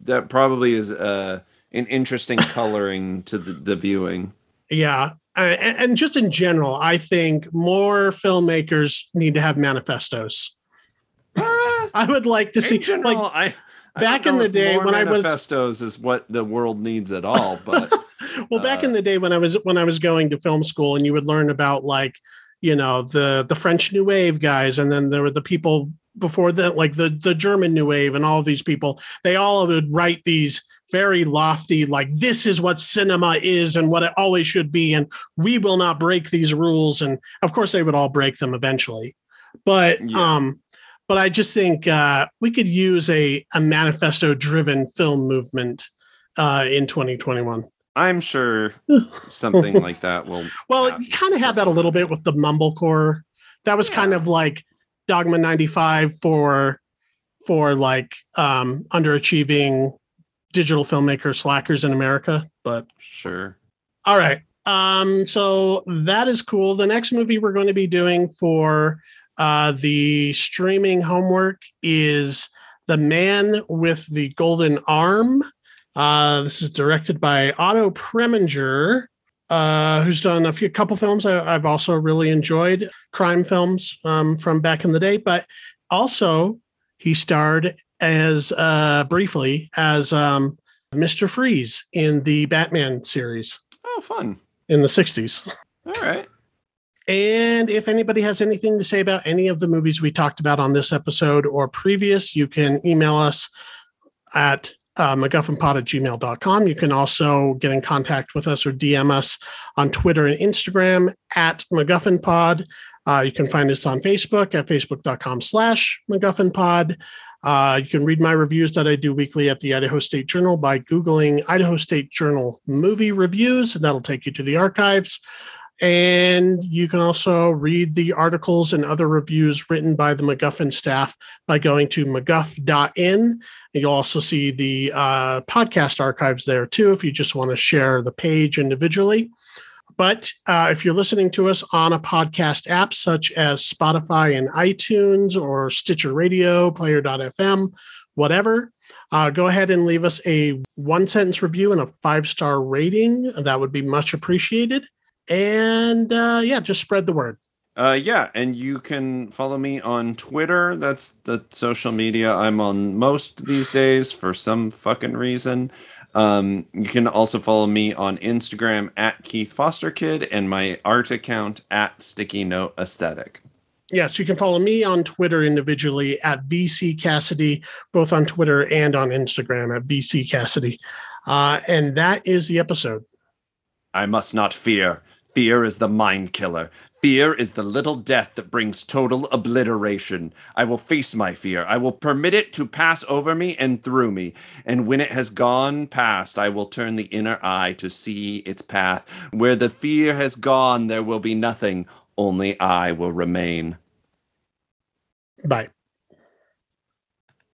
that probably is uh an interesting coloring to the, the viewing
yeah uh, and, and just in general i think more filmmakers need to have manifestos. I would like to see
general,
like
I, I
back in the day when I was-
manifestos is what the world needs at all, but
well back
uh,
in the day when i was when i was going to film school and you would learn about like you know the the french new wave guys and then there were the people before that like the the german new wave and all these people they all would write these very lofty like this is what cinema is and what it always should be and we will not break these rules and of course they would all break them eventually but
Yeah.
um but i just think uh we could use a a manifesto driven film movement uh in 2021
I'm sure something like that will.
well,
happen.
you kind of had that a little bit with the mumblecore. That was kind of like Dogma 95 for for like um underachieving digital filmmakers slackers in America. But
Sure.
all right. Um, so that is cool. The next movie we're going to be doing for uh the streaming homework is The Man with the Golden Arm. Uh, this is directed by Otto Preminger, uh, who's done a few couple films I, I've also really enjoyed, crime films um, from back in the day. But also, he starred as uh, briefly as um, Mr. Freeze in the Batman series
Oh, fun.
in the 60s.
All right.
And if anybody has anything to say about any of the movies we talked about on this episode or previous, you can email us at uh, MacGuffinPod at gmail.com. You can also get in contact with us or DM us on Twitter and Instagram at MacGuffinPod. Uh, you can find us on Facebook at facebook.com slash MacGuffinPod. Uh, you can read my reviews that I do weekly at the Idaho State Journal by Googling Idaho State Journal movie reviews, and that'll take you to the archives. And you can also read the articles and other reviews written by the MacGuffin staff by going to mcguff.in. You'll also see the uh, podcast archives there too if you just want to share the page individually. But uh, if you're listening to us on a podcast app such as Spotify and iTunes or Stitcher Radio, Player.fm, whatever, uh, go ahead and leave us a one sentence review and a five star rating. That would be much appreciated. And uh, yeah, just spread the word.
Uh, yeah, and you can follow me on Twitter. That's the social media I'm on most these days for some fucking reason. Um, you can also follow me on Instagram at Keith Foster Kid and my art account at Sticky Note Aesthetic.
Yes, you can follow me on Twitter individually at BC Cassidy, both on Twitter and on Instagram at BC Cassidy. Uh, and that is the episode.
I must not fear. Fear is the mind killer. Fear is the little death that brings total obliteration. I will face my fear. I will permit it to pass over me and through me. And when it has gone past, I will turn the inner eye to see its path. Where the fear has gone, there will be nothing. Only I will remain.
Bye.